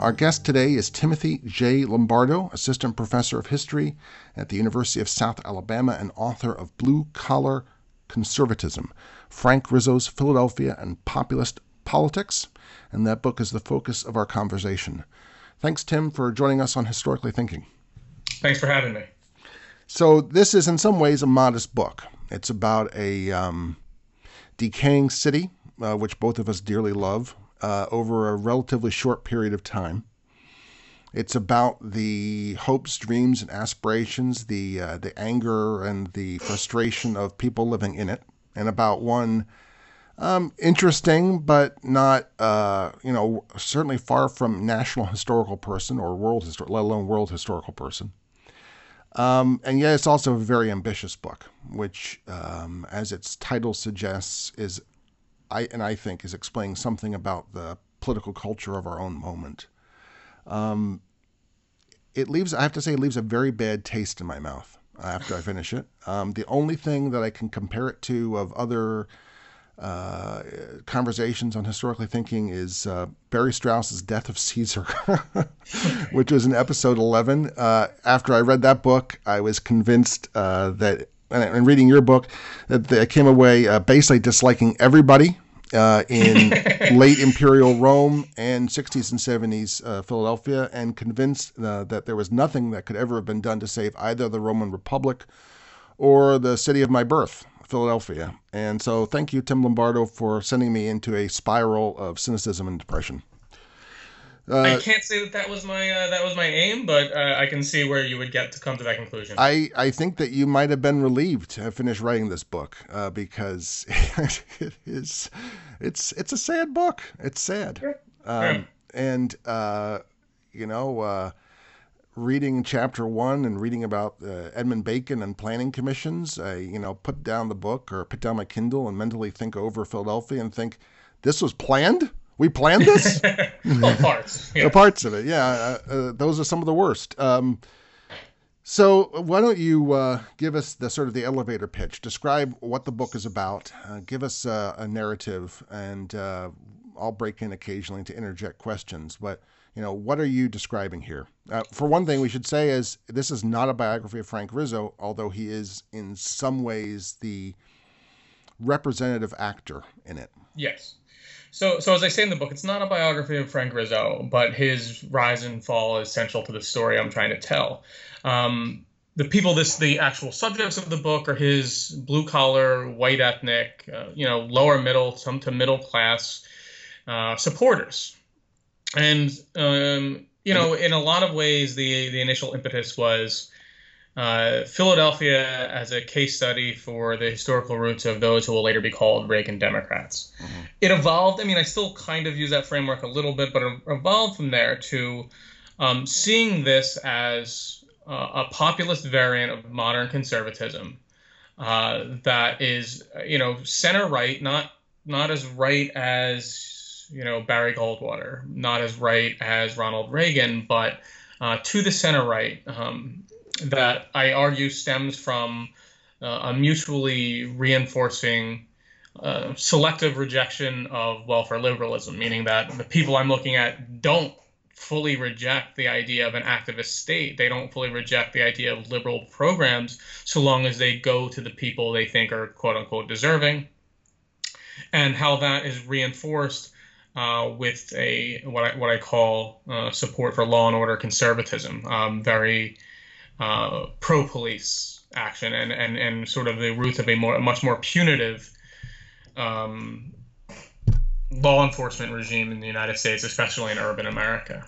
Our guest today is Timothy J. Lombardo, Assistant Professor of History at the University of South Alabama and author of Blue Collar Conservatism Frank Rizzo's Philadelphia and Populist Politics. And that book is the focus of our conversation. Thanks, Tim, for joining us on Historically Thinking. Thanks for having me. So, this is in some ways a modest book. It's about a um, decaying city, uh, which both of us dearly love, uh, over a relatively short period of time. It's about the hopes, dreams, and aspirations, the uh, the anger and the frustration of people living in it, and about one um, interesting but not uh, you know certainly far from national historical person or world histor- let alone world historical person. Um, and yet, it's also a very ambitious book, which, um, as its title suggests, is I and I think is explaining something about the political culture of our own moment. Um, it leaves, I have to say, it leaves a very bad taste in my mouth after I finish it. Um, the only thing that I can compare it to of other uh, conversations on historically thinking is uh, Barry Strauss's Death of Caesar, which was in episode 11. Uh, after I read that book, I was convinced uh, that and reading your book, that I came away uh, basically disliking everybody uh, in late imperial Rome and 60s and 70s uh, Philadelphia, and convinced uh, that there was nothing that could ever have been done to save either the Roman Republic or the city of my birth, Philadelphia. And so, thank you, Tim Lombardo, for sending me into a spiral of cynicism and depression. Uh, I can't say that that was my uh, that was my aim, but uh, I can see where you would get to come to that conclusion. I, I think that you might have been relieved to finish writing this book uh, because it is it's it's a sad book. It's sad, yeah. Um, yeah. and uh, you know, uh, reading chapter one and reading about Edmund Bacon and planning commissions. I you know put down the book or put down my Kindle and mentally think over Philadelphia and think this was planned we planned this? well, parts. Yeah. The parts of it, yeah. Uh, uh, those are some of the worst. Um, so why don't you uh, give us the sort of the elevator pitch? Describe what the book is about. Uh, give us a, a narrative, and uh, I'll break in occasionally to interject questions. But you know, what are you describing here? Uh, for one thing, we should say is this is not a biography of Frank Rizzo, although he is in some ways the representative actor in it. Yes. So, so as I say in the book, it's not a biography of Frank Rizzo, but his rise and fall is central to the story I'm trying to tell. Um, the people, this the actual subjects of the book are his blue collar, white ethnic, uh, you know, lower middle, some to middle class uh, supporters, and um, you know, in a lot of ways, the the initial impetus was uh, Philadelphia as a case study for the historical roots of those who will later be called Reagan Democrats. Mm-hmm. It evolved. I mean, I still kind of use that framework a little bit, but it evolved from there to um, seeing this as uh, a populist variant of modern conservatism uh, that is, you know, center right, not not as right as you know Barry Goldwater, not as right as Ronald Reagan, but uh, to the center right. Um, that I argue stems from uh, a mutually reinforcing uh, selective rejection of welfare liberalism, meaning that the people I'm looking at don't fully reject the idea of an activist state. They don't fully reject the idea of liberal programs so long as they go to the people they think are quote unquote deserving. And how that is reinforced uh, with a what I, what I call uh, support for law and order conservatism, um, very uh, pro police action and, and, and sort of the roots of a more much more punitive um, law enforcement regime in the United States, especially in urban America.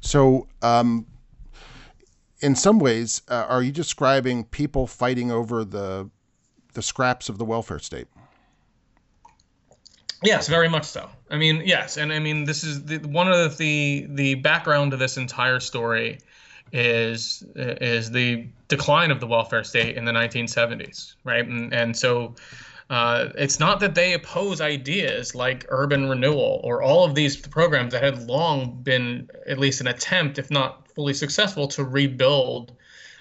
So, um, in some ways, uh, are you describing people fighting over the the scraps of the welfare state? Yes, very much so. I mean, yes, and I mean this is the, one of the the background to this entire story is is the decline of the welfare state in the 1970s, right? And and so uh, it's not that they oppose ideas like urban renewal or all of these programs that had long been at least an attempt, if not fully successful, to rebuild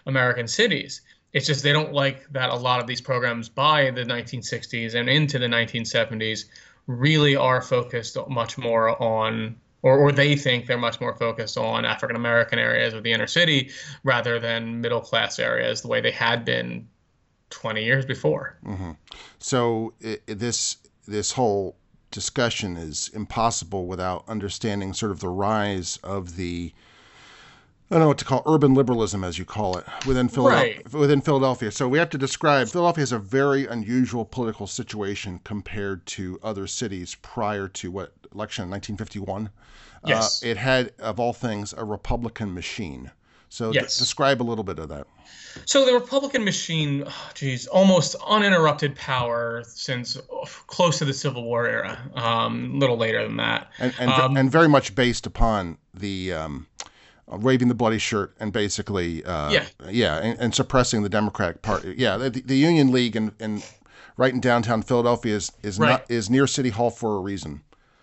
American cities. It's just they don't like that a lot of these programs by the 1960s and into the 1970s really are focused much more on or, or they think they're much more focused on African American areas of the inner city rather than middle class areas the way they had been 20 years before. Mm-hmm. So it, this this whole discussion is impossible without understanding sort of the rise of the I don't know what to call urban liberalism, as you call it, within Philadelphia. Right. Within Philadelphia, so we have to describe Philadelphia has a very unusual political situation compared to other cities prior to what election in 1951. Yes, uh, it had, of all things, a Republican machine. So yes. describe a little bit of that. So the Republican machine, oh, geez, almost uninterrupted power since oh, close to the Civil War era. Um, a little later than that, and and, um, and very much based upon the. Um, uh, waving the bloody shirt and basically, uh, yeah, yeah, and, and, suppressing the Democratic Party. Yeah, the, the Union League and, and right in downtown Philadelphia is is right. not is near City Hall for a reason.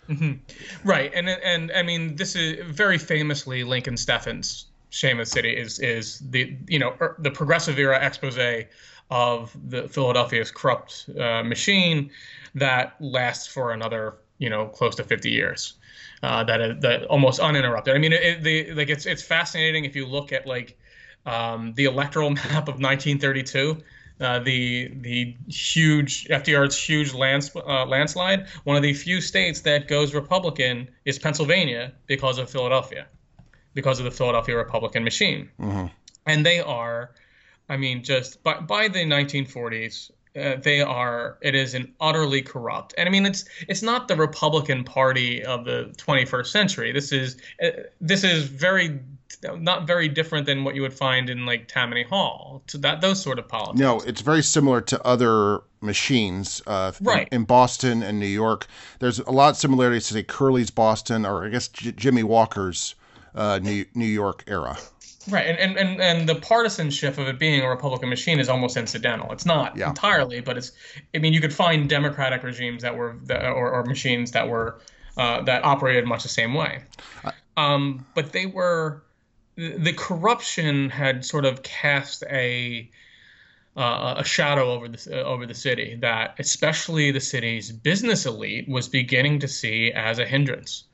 Mm-hmm. Right, and and I mean this is very famously Lincoln Steffens shame of city is is the you know er, the progressive era expose of the Philadelphia's corrupt uh, machine that lasts for another you know close to 50 years. Uh, that is that almost uninterrupted. I mean, it, it, the, like it's it's fascinating if you look at like um, the electoral map of 1932. Uh, the the huge FDR's huge lands, uh, landslide. One of the few states that goes Republican is Pennsylvania because of Philadelphia because of the Philadelphia Republican machine. Mm-hmm. And they are, I mean, just by, by the 1940s, uh, they are it is an utterly corrupt and i mean it's it's not the republican party of the 21st century this is uh, this is very not very different than what you would find in like tammany hall to that those sort of politics no it's very similar to other machines uh, right. in, in, boston and new york there's a lot of similarities to say curley's boston or i guess J- jimmy walker's uh, New New York era. Right, and, and, and, and the partisanship of it being a Republican machine is almost incidental. It's not yeah. entirely, but it's. I mean, you could find Democratic regimes that were or, or machines that were uh, that operated much the same way. Um, but they were the corruption had sort of cast a uh, a shadow over the uh, over the city that especially the city's business elite was beginning to see as a hindrance.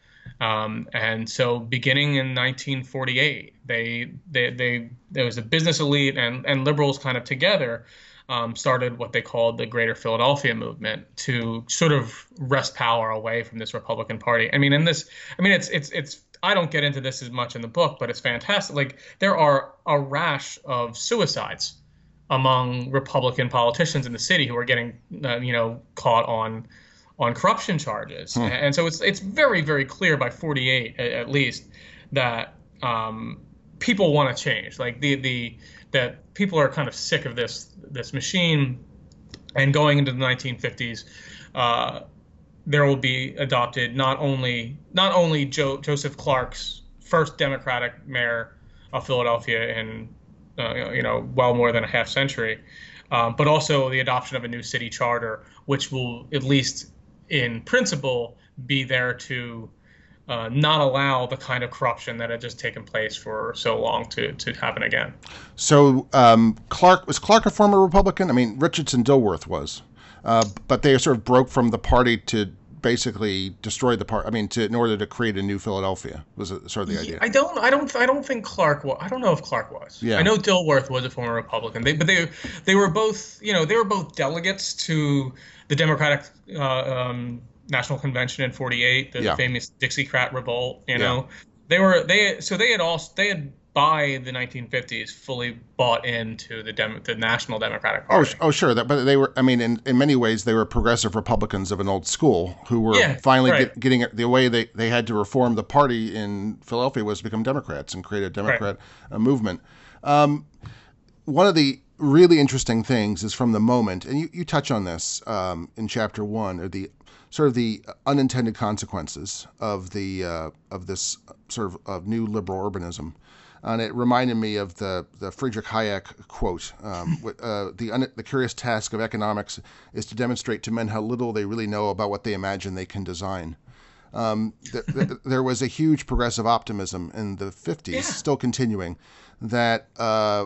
Um, and so, beginning in 1948, they, they, they, there was a business elite and, and liberals kind of together um, started what they called the Greater Philadelphia Movement to sort of wrest power away from this Republican Party. I mean, in this, I mean, it's it's it's. I don't get into this as much in the book, but it's fantastic. Like there are a rash of suicides among Republican politicians in the city who are getting, uh, you know, caught on on corruption charges. Hmm. And so it's it's very very clear by 48 at, least that um, people want to change. Like the the that people are kind of sick of this this machine. And going into the 1950s, uh, there will be adopted not only not only Joe, Joseph Clark's first Democratic mayor of Philadelphia in uh, you know well more than a half century, um, but also the adoption of a new city charter, which will at least in principle, be there to uh, not allow the kind of corruption that had just taken place for so long to, to happen again. So um, Clark was Clark a former Republican? I mean, Richardson Dilworth was, uh, but they sort of broke from the party to basically destroy the part. I mean, to, in order to create a new Philadelphia was sort of the idea. I don't, I don't, I don't think Clark was. I don't know if Clark was. Yeah. I know Dilworth was a former Republican. They, but they, they were both, you know, they were both delegates to the Democratic uh, um, National Convention in '48, the yeah. famous Dixiecrat revolt. You know, yeah. they were they so they had all they had by the 1950s fully bought into the Dem- the National Democratic oh, Party. Oh, oh, sure. That, but they were. I mean, in, in many ways, they were progressive Republicans of an old school who were yeah, finally right. get, getting the way they they had to reform the party in Philadelphia was become Democrats and create a Democrat right. uh, movement. Um, one of the really interesting things is from the moment, and you, you touch on this um, in chapter one, or the sort of the unintended consequences of the uh, of this sort of, of new liberal urbanism. And it reminded me of the, the Friedrich Hayek quote um, uh, the, un- the curious task of economics is to demonstrate to men how little they really know about what they imagine they can design. Um, th- th- there was a huge progressive optimism in the 50s, yeah. still continuing, that uh,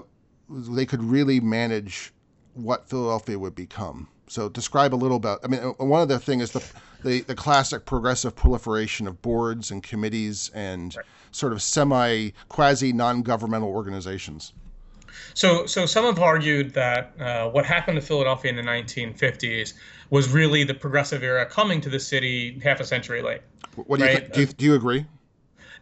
they could really manage what Philadelphia would become. So describe a little about. I mean, uh, one of the things is the, the the classic progressive proliferation of boards and committees and right. sort of semi quasi non governmental organizations. So, so some have argued that uh, what happened to Philadelphia in the 1950s was really the progressive era coming to the city half a century late. What do right? you do? You, do you agree?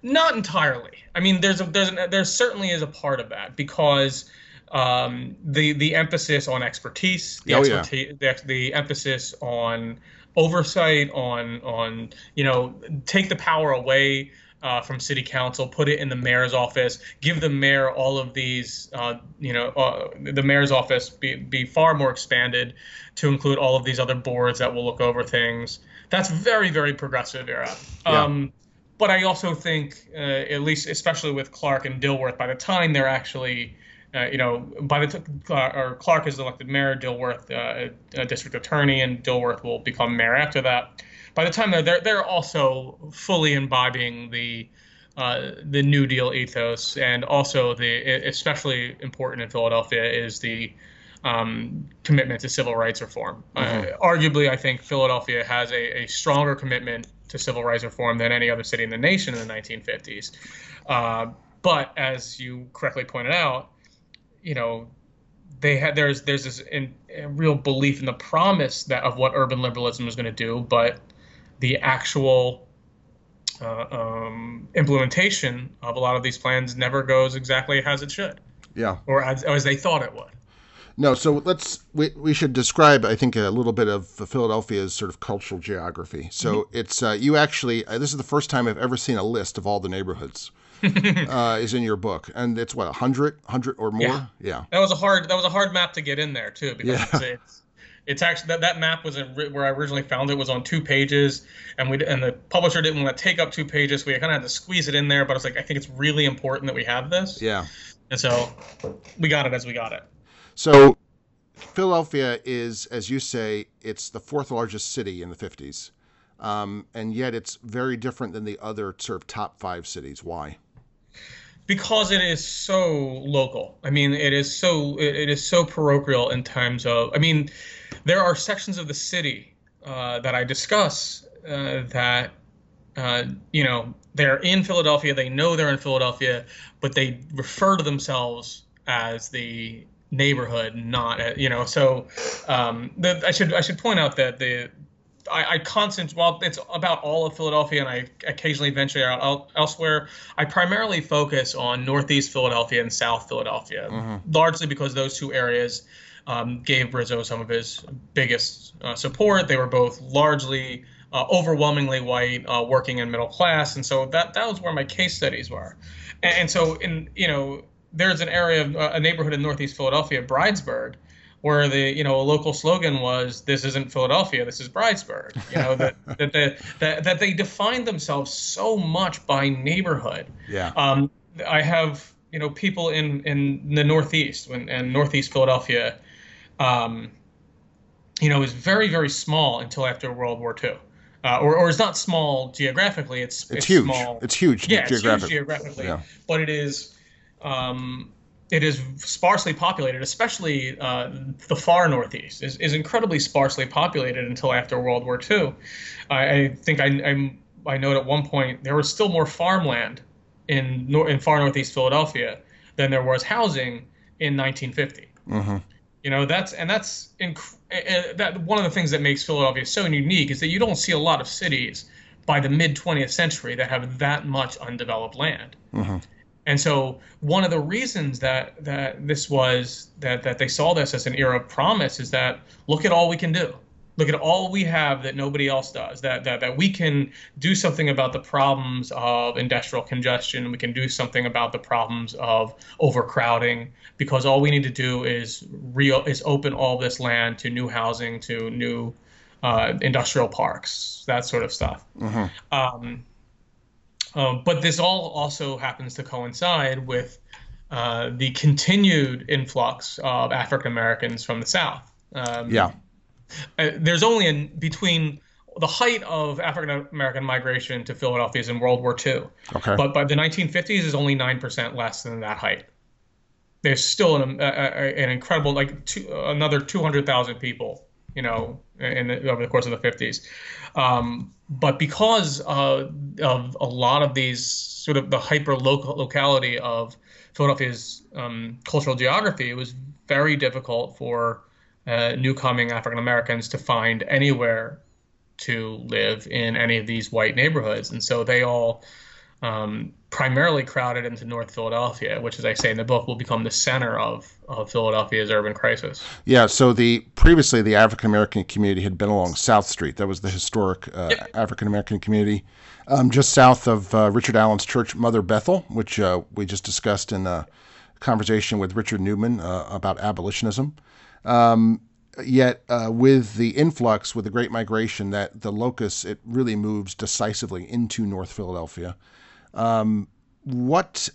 Not entirely. I mean, there's a, there's an, there certainly is a part of that because um, the the emphasis on expertise, the, oh, expertise yeah. the, the emphasis on oversight, on on you know take the power away uh, from city council, put it in the mayor's office, give the mayor all of these, uh, you know, uh, the mayor's office be, be far more expanded to include all of these other boards that will look over things. That's very, very progressive era. Yeah. Um, but I also think, uh, at least, especially with Clark and Dilworth, by the time they're actually uh, you know, by the time uh, or Clark is elected mayor, Dilworth uh, a district attorney, and Dilworth will become mayor after that. By the time they're they're, they're also fully imbibing the uh, the New Deal ethos, and also the especially important in Philadelphia is the um, commitment to civil rights reform. Uh, mm-hmm. arguably, I think Philadelphia has a, a, stronger commitment to civil rights reform than any other city in the nation in the 1950s. Uh, but as you correctly pointed out, you know they had there's there's this in, real belief in the promise that of what urban liberalism is going to do, but the actual uh, um, implementation of a lot of these plans never goes exactly as it should. Yeah. Or as, or as they thought it would. No, so let's we, we should describe I think a little bit of Philadelphia's sort of cultural geography. So mm-hmm. it's uh, you actually uh, this is the first time I've ever seen a list of all the neighborhoods. uh, is in your book, and it's what a hundred, hundred or more. Yeah. yeah. that was a hard that was a hard map to get in there too because yeah. it's, it's, it's actually that, that map was where I originally found it was on two pages, and we and the publisher didn't want to take up two pages. We kind of had to squeeze it in there, but I was like, I think it's really important that we have this. Yeah, and so we got it as we got it. So Philadelphia is, as you say, it's the fourth largest city in the 50s. Um, and yet it's very different than the other sort of top five cities. Why? Because it is so local. I mean, it is so it is so parochial in terms of. I mean, there are sections of the city uh, that I discuss uh, that uh, you know they're in Philadelphia. They know they're in Philadelphia, but they refer to themselves as the neighborhood, not you know. So um, the, I should I should point out that the I, I constant while it's about all of Philadelphia, and I occasionally venture out elsewhere. I primarily focus on Northeast Philadelphia and South Philadelphia, mm-hmm. largely because those two areas um, gave Rizzo some of his biggest uh, support. They were both largely, uh, overwhelmingly white, uh, working and middle class, and so that that was where my case studies were. And, and so, in you know, there's an area of uh, a neighborhood in Northeast Philadelphia, Bridesburg where the you know a local slogan was "This isn't Philadelphia, this is Bridesburg." You know that that, the, that that they define themselves so much by neighborhood. Yeah. Um, I have you know people in in the Northeast when and Northeast Philadelphia, um, you know, is very very small until after World War II. Uh, or, or it's not small geographically. It's it's, it's huge. Small. It's huge. Yeah, it's huge geographically. Yeah. But it is um, it is sparsely populated, especially uh, the far northeast is, is incredibly sparsely populated until after World War II. I, I think I, I, I note at one point there was still more farmland in nor- in far northeast Philadelphia than there was housing in 1950. Mm-hmm. You know that's and that's inc- uh, that one of the things that makes Philadelphia so unique is that you don't see a lot of cities by the mid 20th century that have that much undeveloped land. Mm-hmm. And so one of the reasons that that this was that that they saw this as an era of promise is that look at all we can do. look at all we have that nobody else does that, that that we can do something about the problems of industrial congestion we can do something about the problems of overcrowding because all we need to do is real is open all this land to new housing to new uh, industrial parks that sort of stuff mm-hmm. um, uh, but this all also happens to coincide with uh, the continued influx of African Americans from the South. Um, yeah. Uh, there's only in between the height of African American migration to Philadelphia is in World War II. Okay. But by the 1950s is only nine percent less than that height. There's still an, an incredible like two, another 200,000 people, you know, in over the course of the 50s. Um, but because uh, of a lot of these sort of the hyper local locality of Philadelphia's um, cultural geography, it was very difficult for uh, new coming African Americans to find anywhere to live in any of these white neighborhoods. And so they all um, primarily crowded into North Philadelphia, which, as I say in the book, will become the center of, of Philadelphia's urban crisis. Yeah. So the previously the African American community had been along South Street. That was the historic uh, yep. African American community, um, just south of uh, Richard Allen's church, Mother Bethel, which uh, we just discussed in a conversation with Richard Newman uh, about abolitionism. Um, yet uh, with the influx, with the Great Migration, that the locus it really moves decisively into North Philadelphia. Um, what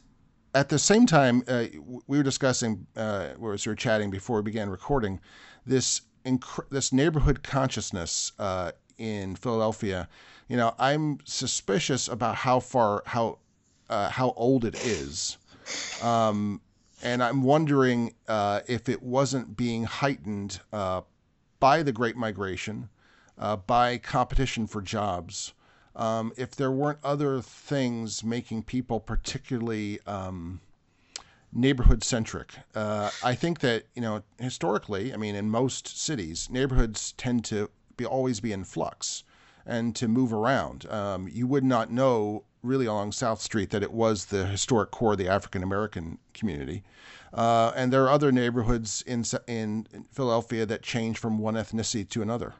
at the same time uh, we were discussing, uh, we were chatting before we began recording, this inc- this neighborhood consciousness uh, in Philadelphia. You know, I'm suspicious about how far how uh, how old it is. Um, and I'm wondering uh, if it wasn't being heightened uh, by the Great Migration, uh, by competition for jobs, um, if there weren't other things making people particularly um, neighborhood centric. Uh, I think that you know historically, I mean, in most cities, neighborhoods tend to be always be in flux and to move around. Um, you would not know really along South Street that it was the historic core of the African American community. Uh, and there are other neighborhoods in, in Philadelphia that change from one ethnicity to another.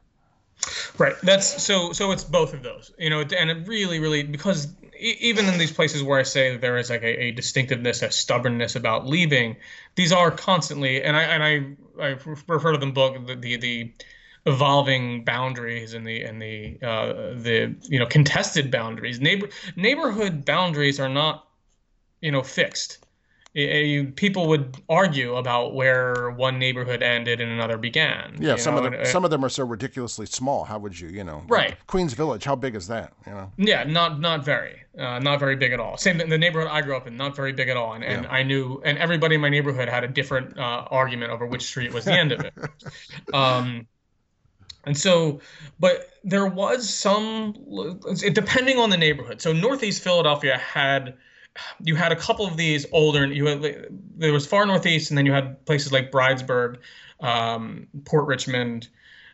Right. That's so. So it's both of those. You know, and it really, really because even in these places where I say that there is like a, a, distinctiveness, a stubbornness about leaving, these are constantly, and I and I I refer to them book the the, the evolving boundaries and the and the uh, the you know contested boundaries. Neighbor neighborhood boundaries are not you know fixed. People would argue about where one neighborhood ended and another began. Yeah, some know? of them uh, some of them are so ridiculously small. How would you, you know? Right. Like Queens Village, how big is that? You know? Yeah, not not very, uh, not very big at all. Same the neighborhood I grew up in, not very big at all. And, and yeah. I knew, and everybody in my neighborhood had a different uh, argument over which street was the end of it. Um, and so, but there was some, depending on the neighborhood. So Northeast Philadelphia had, you had a couple of these older. You had there was far northeast, and then you had places like Bridesburg, um, Port Richmond,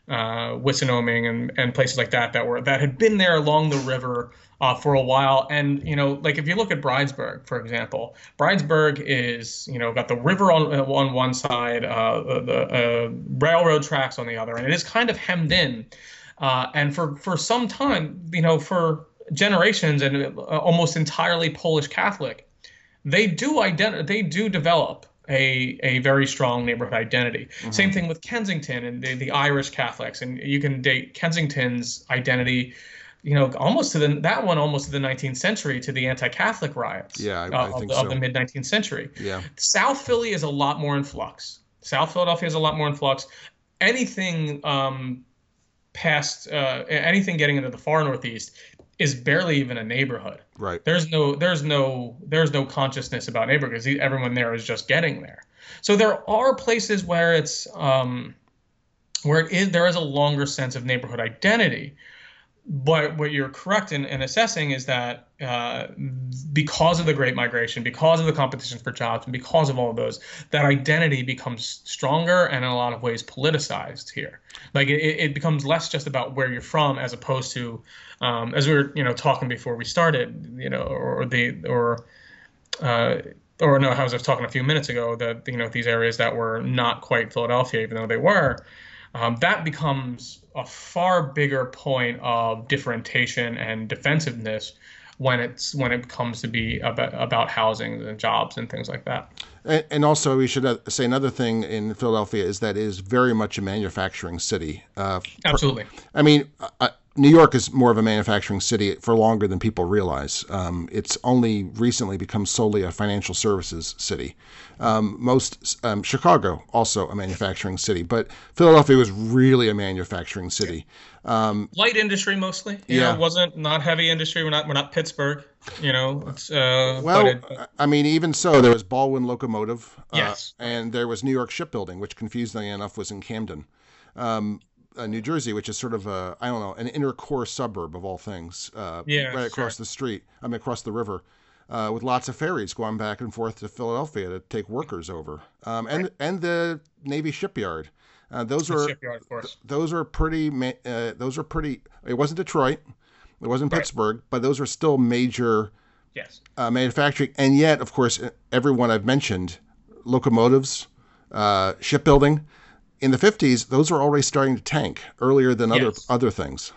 uh, Wissinoming, and and places like that that were that had been there along the river uh, for a while. And you know, like if you look at Bridesburg, for example, Bridesburg is you know got the river on uh, on one side, uh, the uh, railroad tracks on the other, and it is kind of hemmed in. Uh, and for for some time, you know, for generations and uh, almost entirely Polish Catholic, they do ident- they do develop a, a very strong neighborhood identity. Mm-hmm. Same thing with Kensington and the, the Irish Catholics, and you can date Kensington's identity you know, almost to the that one almost to the 19th century to the anti-Catholic riots. Yeah, I, I of, think so. of the mid 19th century. Yeah. South Philly is a lot more in flux. South Philadelphia is a lot more in flux. Anything um, past uh, anything getting into the far northeast is barely even a neighborhood. Right. There's no there's no there's no consciousness about neighborhoods. Everyone there is just getting there. So there are places where it's um, where it is there is a longer sense of neighborhood identity but what you're correct in, in assessing is that uh, because of the great migration, because of the competition for jobs, and because of all of those, that identity becomes stronger and in a lot of ways politicized here. Like it, it becomes less just about where you're from, as opposed to, um, as we were you know talking before we started, you know, or the or. Uh, or no, I was talking a few minutes ago that you know these areas that were not quite Philadelphia, even though they were, um, that becomes a far bigger point of differentiation and defensiveness when it's when it comes to be about, about housing and jobs and things like that. And, and also, we should uh, say another thing in Philadelphia is that it is very much a manufacturing city. Uh, Absolutely. I mean, uh, New York is more of a manufacturing city for longer than people realize. Um, it's only recently become solely a financial services city. Um, most um, Chicago also a manufacturing city, but Philadelphia was really a manufacturing city. Um, Light industry mostly. You yeah, know, wasn't not heavy industry. We're not we're not Pittsburgh. You know. Uh, well, it, I mean, even so, there was Baldwin Locomotive. Uh, yes. And there was New York Shipbuilding, which confusingly enough was in Camden. Um, uh, New Jersey, which is sort of a I don't know an inner core suburb of all things, uh, yeah, right across sure. the street. I mean, across the river, uh, with lots of ferries going back and forth to Philadelphia to take workers over, um, and right. and the Navy shipyard. Uh, those the are shipyard, th- those are pretty. Uh, those are pretty. It wasn't Detroit, it wasn't right. Pittsburgh, but those are still major. Yes. Uh, manufacturing, and yet, of course, everyone I've mentioned, locomotives, shipbuilding in the 50s, those were already starting to tank earlier than other yes. other things.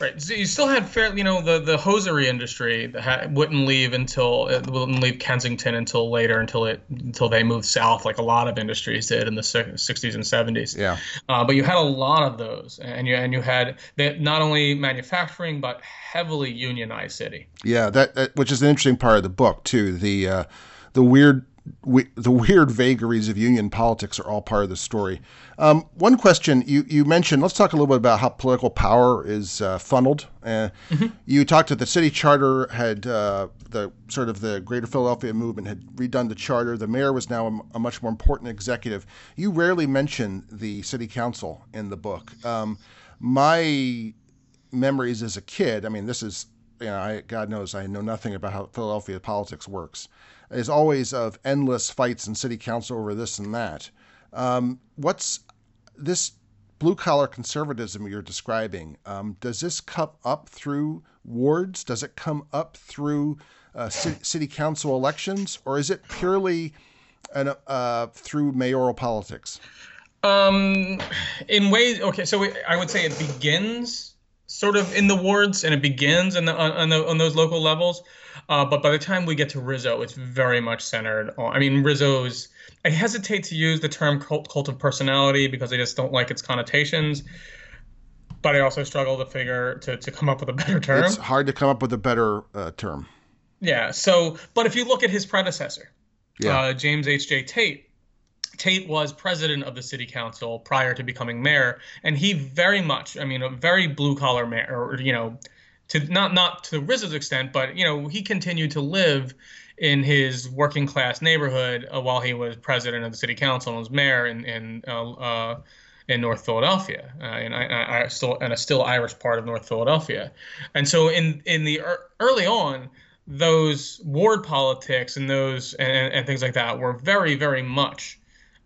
Right. So you still had fair, you know, the the hosiery industry ha- wouldn't leave until it wouldn't leave Kensington until later, until it until they moved south, like a lot of industries did in the 60s and 70s. Yeah. Uh, but you had a lot of those, and you and you had that not only manufacturing but heavily unionized city. Yeah, that, that which is an interesting part of the book too. The uh, the weird we, the weird vagaries of union politics are all part of the story. Um, one question you, you mentioned, let's talk a little bit about how political power is uh, funneled. Uh, mm-hmm. You talked that the city charter had uh, the sort of the Greater Philadelphia movement had redone the charter. The mayor was now a, a much more important executive. You rarely mention the city council in the book. Um, my memories as a kid, I mean, this is, you know, I, God knows I know nothing about how Philadelphia politics works is always of endless fights in city council over this and that. Um, what's this blue collar conservatism you're describing? Um, does this come up through wards? Does it come up through uh, city, city, council elections, or is it purely an, uh, through mayoral politics? Um, in ways, okay, so I would say it begins sort of in the wards and it begins in the, on, the, on those local levels. Uh, but by the time we get to Rizzo, it's very much centered on. I mean, Rizzo's. I hesitate to use the term cult, cult of personality because I just don't like its connotations. But I also struggle to figure to, to come up with a better term. It's hard to come up with a better uh, term. Yeah. So, but if you look at his predecessor, yeah. uh, James H. J. Tate, Tate was president of the city council prior to becoming mayor, and he very much, I mean, a very blue collar mayor, or you know, to not not to the Rizzo's extent, but you know he continued to live in his working class neighborhood uh, while he was president of the city council and was mayor in in uh, uh, in North Philadelphia, uh, and I, I, still and a still Irish part of North Philadelphia, and so in in the early on, those ward politics and those and, and things like that were very very much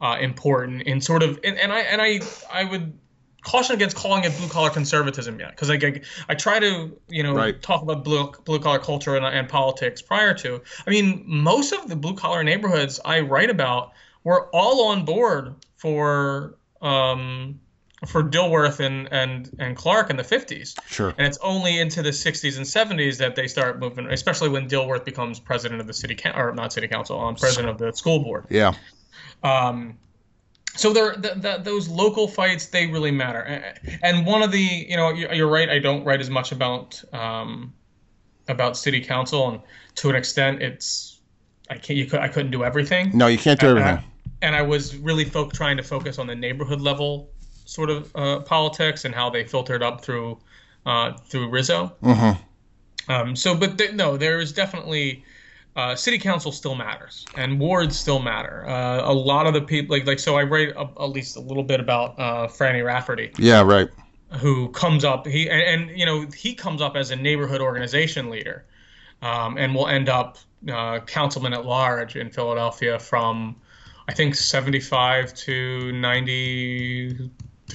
uh, important in sort of and, and I and I I would caution against calling it blue collar conservatism yet, because like I, I try to you know right. talk about blue blue collar culture and, and politics prior to. I mean, most of the blue collar neighborhoods I write about were all on board for um, for Dilworth and and and Clark in the 50s. Sure. And it's only into the 60s and 70s that they start moving, especially when Dilworth becomes president of the city council, or not city council, um, president of the school board. Yeah. Um, so there the, the, those local fights they really matter. And one of the you know you're right i don't write as much about um, about city council and to an extent it's i can't you could i couldn't do everything. No you can't do and everything. I, and i was really fo- trying to focus on the neighborhood level sort of uh, politics and how they filtered up through uh, through rizzo. Mm-hmm. um, so but th- no there is definitely uh, city council still matters and wards still matter. Uh, a lot of the people, like like, so I write a, at least a little bit about uh, Franny Rafferty. Yeah, right. Who comes up? He and, and you know he comes up as a neighborhood organization leader, um, and will end up uh, councilman at large in Philadelphia from, I think, seventy five to ninety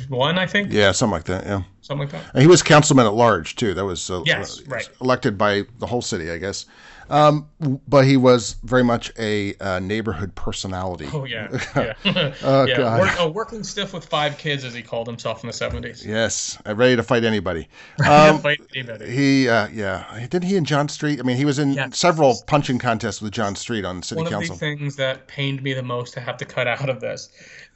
one. I think. Yeah, something like that. Yeah. something like that. And he was councilman at large too. That was uh, Yes, right. elected by the whole city, I guess. Um, but he was very much a uh, neighborhood personality. Oh yeah, yeah, Oh, yeah. Work, a working stiff with five kids, as he called himself in the seventies. Yes, uh, ready to fight anybody. Um, Fight anybody. he, uh, yeah, didn't he and John Street? I mean, he was in Yes. several punching contests with John Street on city One council. of the things that pained me the most to have to cut out of this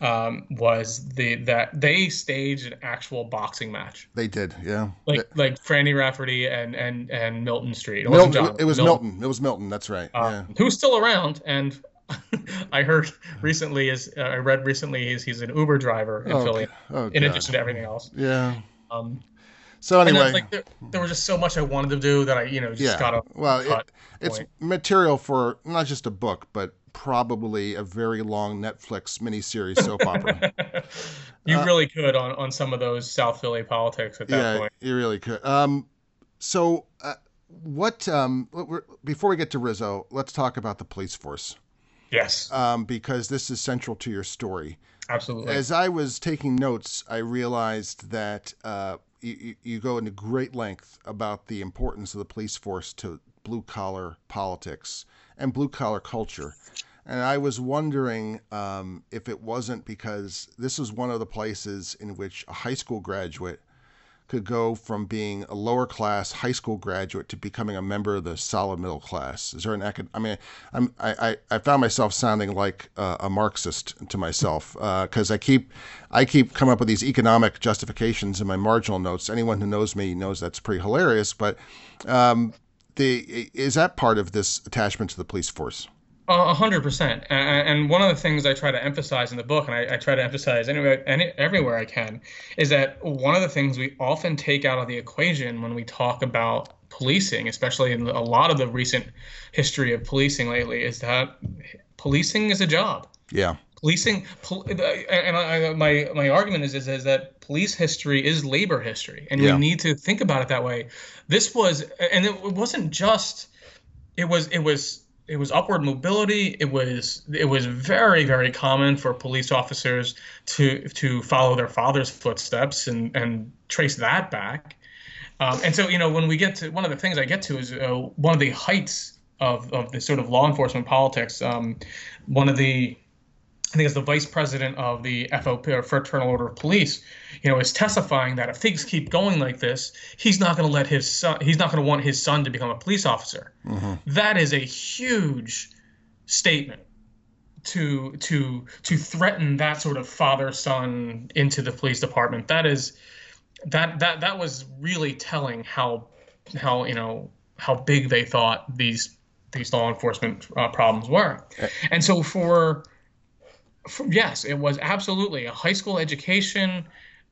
um, was the that they staged an actual boxing match, they did, yeah. like like Franny Rafferty and and and Milton Street. It Milton, John. it was Milton. It was Milton. That's right. uh, yeah. who's still around and. I heard recently is uh, I read recently is he's an Uber driver in Oh, Philly, oh, in God. addition to everything else. Yeah. Um, So anyway, that's like there, there was just so much I wanted to do that I you know just yeah. gotta well, it, it's material for not just a book, but probably a very long Netflix miniseries soap opera. you uh, really could on on some of those South Philly politics at that yeah, point. you really could. Um, so uh, what? Um, before we get to Rizzo, let's talk about the police force Yes, um, because this is central to your story. absolutely. As I was taking notes, I realized that uh, you, you- you go into great length about the importance of the police force to blue collar politics and blue collar culture. And I was wondering um, if it wasn't because this was one of the places in which a high school graduate could go from being a lower class high school graduate to becoming a member of the solid middle class. Is there an econ- I mean, I'm, I, I, found myself sounding like uh, a Marxist to myself because I keep I keep coming up with these economic justifications in my marginal notes. Anyone who knows me knows that's pretty hilarious. But um, the is that part of this attachment to the police force? A hundred percent. And one of the things I try to emphasize in the book, and I, I try to emphasize anywhere, any, everywhere I can, is that one of the things we often take out of the equation when we talk about policing, especially in a lot of the recent history of policing lately, is that policing is a job. Yeah, Policing, pol- and I, my my argument is, is is that police history is labor history, and Yeah. we need to think about it that way. This was, and it wasn't just, it was it was it was upward mobility. It was it was very very common for police officers to to follow their father's footsteps and and trace that back. Um, and so you know when we get to one of the things I get to is uh, one of the heights of of the sort of law enforcement politics. Um, one of the I think as the vice president of the FOP or Fraternal Order of Police, you know, is testifying that if things keep going like this, he's not going to let his son, he's not going to want his son to become a police officer. That is a huge statement to to to threaten that sort of father son into the police department. That is that that that was really telling how how you know how big they thought these these law enforcement uh, problems were. And so for- yes, it was absolutely a high school education,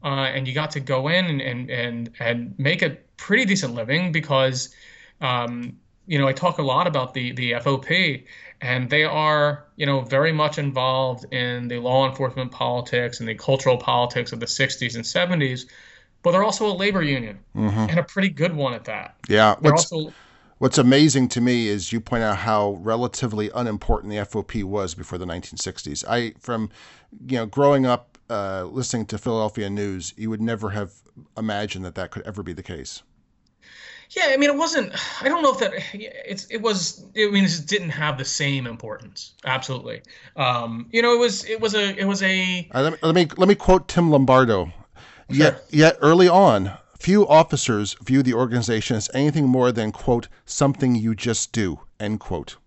uh, and you got to go in and, and and and make a pretty decent living because, um, you know, I talk a lot about the the FOP, and they are you know very much involved in the law enforcement politics and the cultural politics of the '60s and '70s, but they're also a labor union and a pretty good one at that. yeah. They're also What's amazing to me is you point out how relatively unimportant the FOP was before the 1960s. I, from, you know, growing up uh, listening to Philadelphia news, you would never have imagined that that could ever be the case. Yeah, I mean, it wasn't. I don't know if that. It's. It was. I mean, it didn't have the same importance. Absolutely. Um, you know, it was. It was a. It was a. Uh, let, me, let me let me quote Tim Lombardo. Yet yet early on, few officers view the organization as anything more than quote something you just do end quote.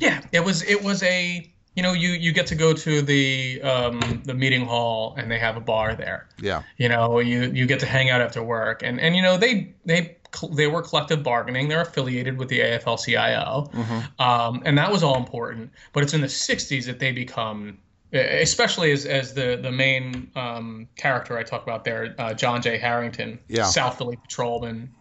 Yeah, it was. It was a. You know, you you get to go to the um, the meeting hall and they have a bar there. Yeah, You know, you you get to hang out after work, and and you know they they they were collective bargaining. They're affiliated with the AFL-CIO, um, and that was all important. But it's in the '60s that they become, especially as as the the main um, character I talk about there, uh, John J. Harrington, Yeah. South Philly patrolman.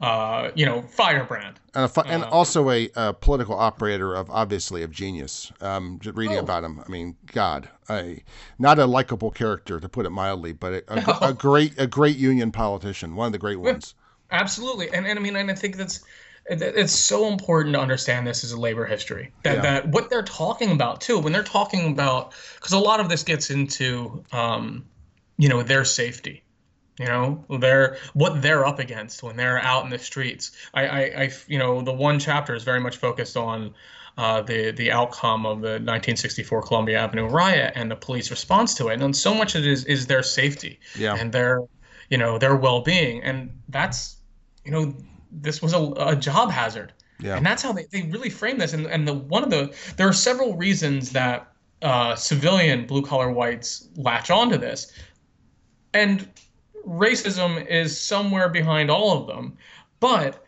Uh, you know, firebrand. and a, fu- and also a, uh political operator of obviously of genius. Um, just reading Oh. about him, I mean, God, a not a likable character to put it mildly, but a, a, gr- a great a great union politician, one of the great ones. Absolutely, and and I mean, and I think that's it's so important to understand this as a labor history that Yeah. that what they're talking about too when they're talking about because a lot of this gets into um, you know their safety You know, they're what they're up against when they're out in the streets. I, I, I you know, the one chapter is very much focused on uh, the the outcome of the 1964 Columbia Avenue riot and the police response to it. And so much of it is is their safety yeah. and their you know their well being, and that's you know this was a, a job hazard. Yeah. And that's how they, they really frame this. And and the one of the there are several reasons that uh, civilian blue collar whites latch onto this, and racism is somewhere behind all of them, but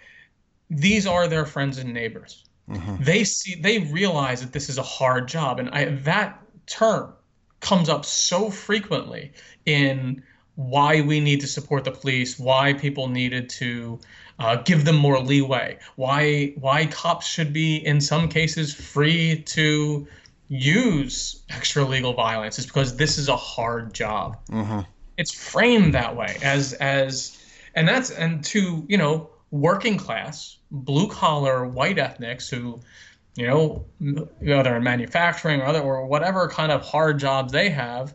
these are their friends and neighbors. Mm-hmm. They see they realize that this is a hard job, and I, that term comes up so frequently in why we need to support the police, why people needed to uh, give them more leeway, why why cops should be in some cases free to use extra legal violence is because this is a hard job. Mm-hmm. It's framed that way as as and that's and to you know working class blue collar white ethnics who you know whether in manufacturing or other or whatever kind of hard jobs they have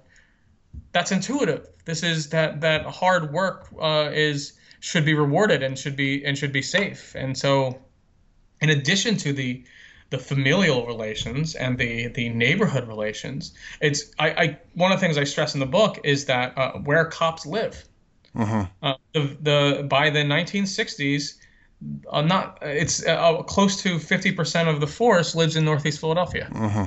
that's intuitive this is that that hard work uh, is should be rewarded and should be and should be safe and so in addition to the the familial relations and the the neighborhood relations it's i, I one of the things i stress in the book is that uh, where cops live mm-hmm. uh, the, the by the 1960s uh, not it's uh, close to 50% of the force lives in northeast philadelphia mm-hmm.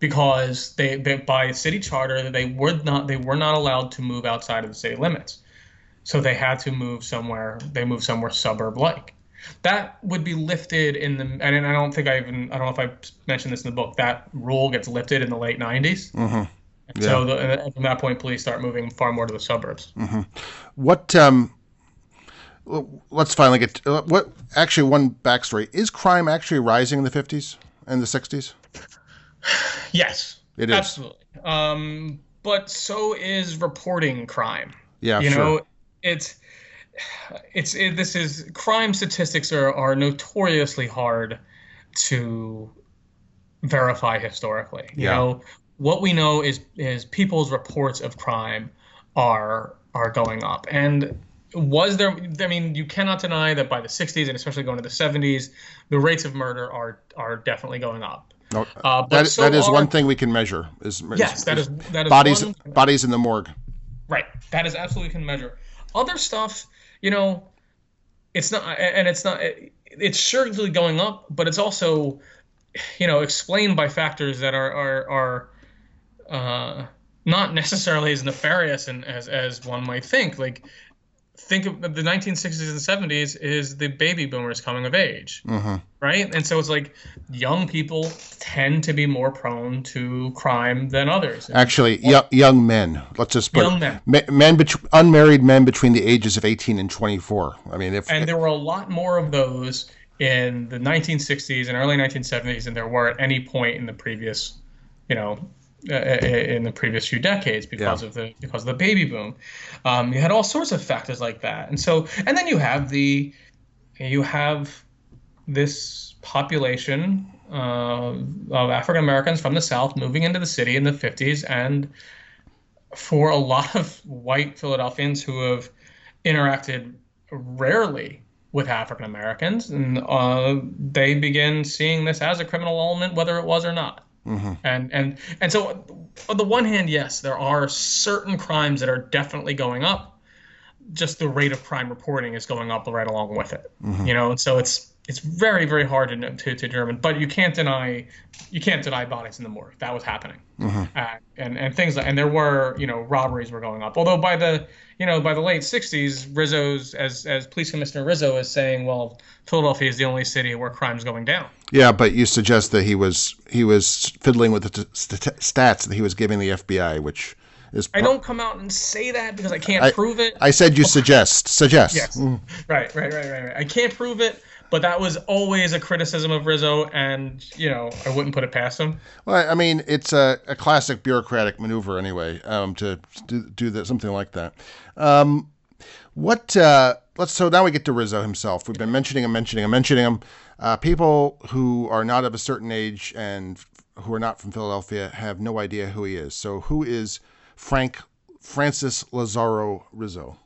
Because they, they by city charter they were not they were not allowed to move outside of the city limits so they had to move somewhere they moved somewhere suburb like that would be lifted in the and i don't think i even i don't know if i mentioned this in the book that rule gets lifted in the late 90s mm-hmm. yeah. so the, from that point police start moving far more to the suburbs mm-hmm. what um let's finally get to, what actually one backstory is crime actually rising in the 50s and the 60s yes. It is. Absolutely. Um, but so is reporting crime. Yeah you sure. know it's it's it, this is crime statistics are, are notoriously hard to verify historically. You yeah. know what we know is is people's reports of crime are are going up. And was there i mean you cannot deny that by the 60s and especially going to the 70s the rates of murder are are definitely going up no, uh, that, so that is are, one thing we can measure is, yes is, that is that is bodies bodies in the morgue. Right. That is absolutely can measure. Other stuff you know it's not and it's not it's surely going up but it's also you know explained by factors that are are are uh, not necessarily as nefarious and as as one might think. Like think of the 1960s and 70s is the baby boomers coming of age. Mm-hmm. right? And so it's like young people tend to be more prone to crime than others. Actually y- young men. Let's just put young men. Men, men bet- unmarried men between the ages of 18 and 24 i mean if and there were a lot more of those in the 1960s and early 1970s than there were at any point in the previous you know in the previous few decades because yeah. of the because of the baby boom. Um, you had all sorts of factors like that, and so and then you have the you have this population uh, of African Americans from the South moving into the city in the 50s, and for a lot of white Philadelphians who have interacted rarely with African Americans, and uh, they begin seeing this as a criminal element, whether it was or not. Mm-hmm. And and and so on the one hand, yes, there are certain crimes that are definitely going up. Just the rate of crime reporting is going up right along with it. Mm-hmm. You know, and so it's it's very very hard to to, to determine. But you can't deny you can't deny bodies in the morgue. That was happening, mm-hmm. uh, and and things like, and there were you know robberies were going up. Although by the you know by the late '60s, Rizzo's as as Police Commissioner Rizzo is saying, well, Philadelphia is the only city where crime's going down. Yeah, but you suggest that he was he was fiddling with the t- st- stats that he was giving the FBI, which is. I don't come out and say that because I can't I, prove it. I said you suggest suggest. Yes. Mm. Right, right, right, right, right. I can't prove it, but that was always a criticism of Rizzo, and you know I wouldn't put it past him. Well, I mean, it's a, a classic bureaucratic maneuver anyway um, to do, do that, something like that. Um, what? Uh, let's. So now we get to Rizzo himself. We've been mentioning him, mentioning him, mentioning him. Uh, people who are not of a certain age and who are not from Philadelphia have no idea who he is. So who is Frank Francis Lazaro Rizzo?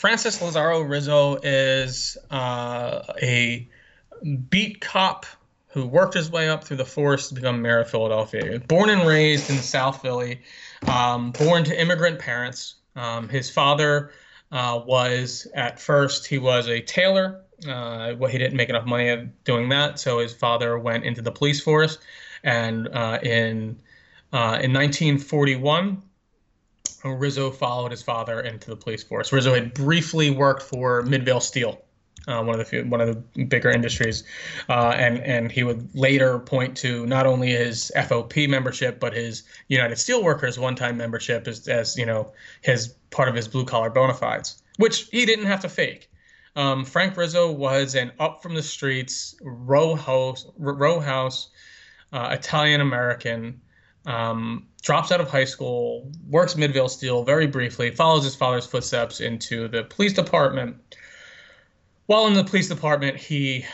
Francis Lazaro Rizzo is uh, a beat cop who worked his way up through the force to become mayor of Philadelphia. Born and raised in South Philly, um, born to immigrant parents. Um, his father uh, was at first he was a tailor. Uh, well, he didn't make enough money doing that, so his father went into the police force, and uh, in uh, in 1941. Rizzo followed his father into the police force. Rizzo had briefly worked for Midvale Steel, uh, one of the few, one of the bigger industries, uh, and and he would later point to not only his FOP membership but his United Steelworkers one-time membership as, as you know his part of his blue collar bona fides, which he didn't have to fake. Um, Frank Rizzo was an up from the streets row house row house uh, Italian American. Um, drops out of high school, works Midvale Steel very briefly, follows his father's footsteps into the police department while in the police department, he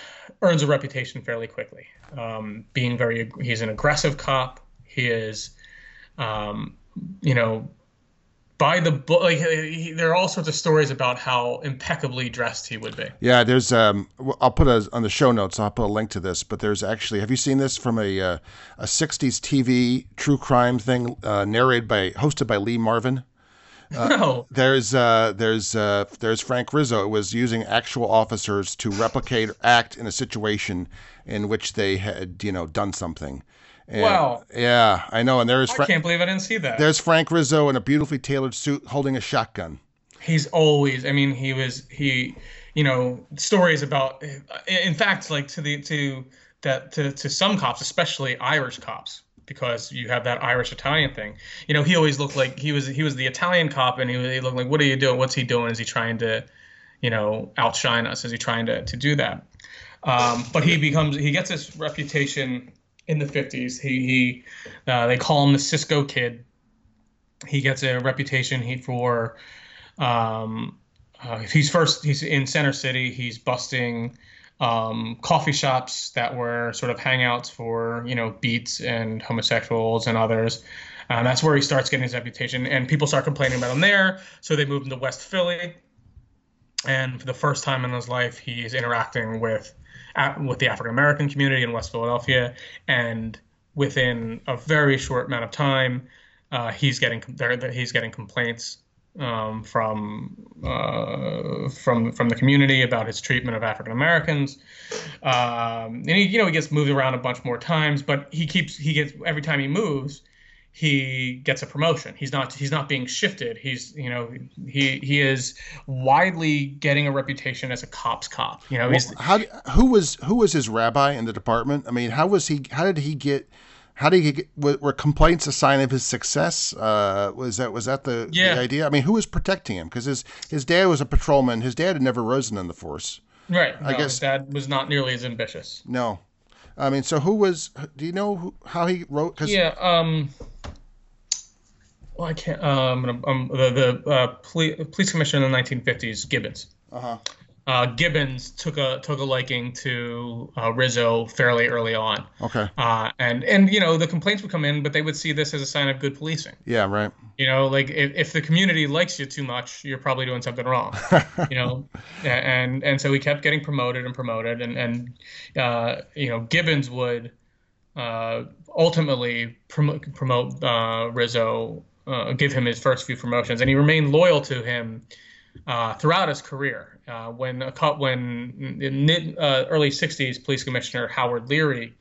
earns a reputation fairly quickly. Um, being very, he's an aggressive cop. He is, um, you know, by the book. Like he, there are all sorts of stories about how impeccably dressed he would be. Yeah, there's. Um, I'll put a on the show notes. I'll put a link to this. But there's actually. Have you seen this from a uh, a '60s TV true crime thing uh, narrated by hosted by Lee Marvin? Uh, no. There's uh, there's uh, there's Frank Rizzo it was using actual officers to replicate act in a situation in which they had you know done something. And, wow. Yeah, I know. And there's Fra- I can't believe I didn't see that. There's Frank Rizzo in a beautifully tailored suit holding a shotgun. He's always. I mean, he was he. You know, stories about. In fact, like to the to that to to some cops, especially Irish cops, because you have that Irish Italian thing. You know, he always looked like he was he was the Italian cop, and he, he looked like, what are you doing? What's he doing? Is he trying to, you know, outshine us? Is he trying to to do that? Um, but he becomes he gets this reputation in the 50s. He he uh, they call him the Cisco Kid. He gets a reputation he for. Um, uh, he's first. He's in Center City. He's busting um, coffee shops that were sort of hangouts for you know beats and homosexuals and others. Um, that's where he starts getting his reputation, and people start complaining about him there. So they move him to West Philly, and for the first time in his life, he's interacting with with the African American community in West Philadelphia, and within a very short amount of time, uh, he's getting he's getting complaints um, from uh, from from the community about his treatment of African Americans. Um, and he, you know, he gets moved around a bunch more times, but he keeps he gets every time he moves, he gets a promotion. He's not he's not being shifted. He's you know he he is widely getting a reputation as a cop's cop. You know, well, how who was who was his rabbi in the department? I mean, how was he? How did he get? How did he get? Were complaints a sign of his success? Uh, was that was that the, yeah. the idea? I mean, who was protecting him? Because his his dad was a patrolman. His dad had never risen in the force. Right. I no, guess his dad was not nearly as ambitious. No. I mean, so who was? Do you know who, how he wrote? Cause yeah. Um. Well, I can't. Um. um the the uh, police, police commissioner in the 1950s, Gibbons. Uh huh uh, Gibbons took a took a liking to uh, Rizzo fairly early on. Okay. Uh, and and you know the complaints would come in, but they would see this as a sign of good policing. Yeah, right. You know, like if, if the community likes you too much, you're probably doing something wrong. you know, and and so he kept getting promoted and promoted, and and uh, you know Gibbons would uh, ultimately promote promote uh, Rizzo, give him his first few promotions, and he remained loyal to him uh, throughout his career. Uh, when a cop when in mid uh, early '60s, Police Commissioner Howard Leary,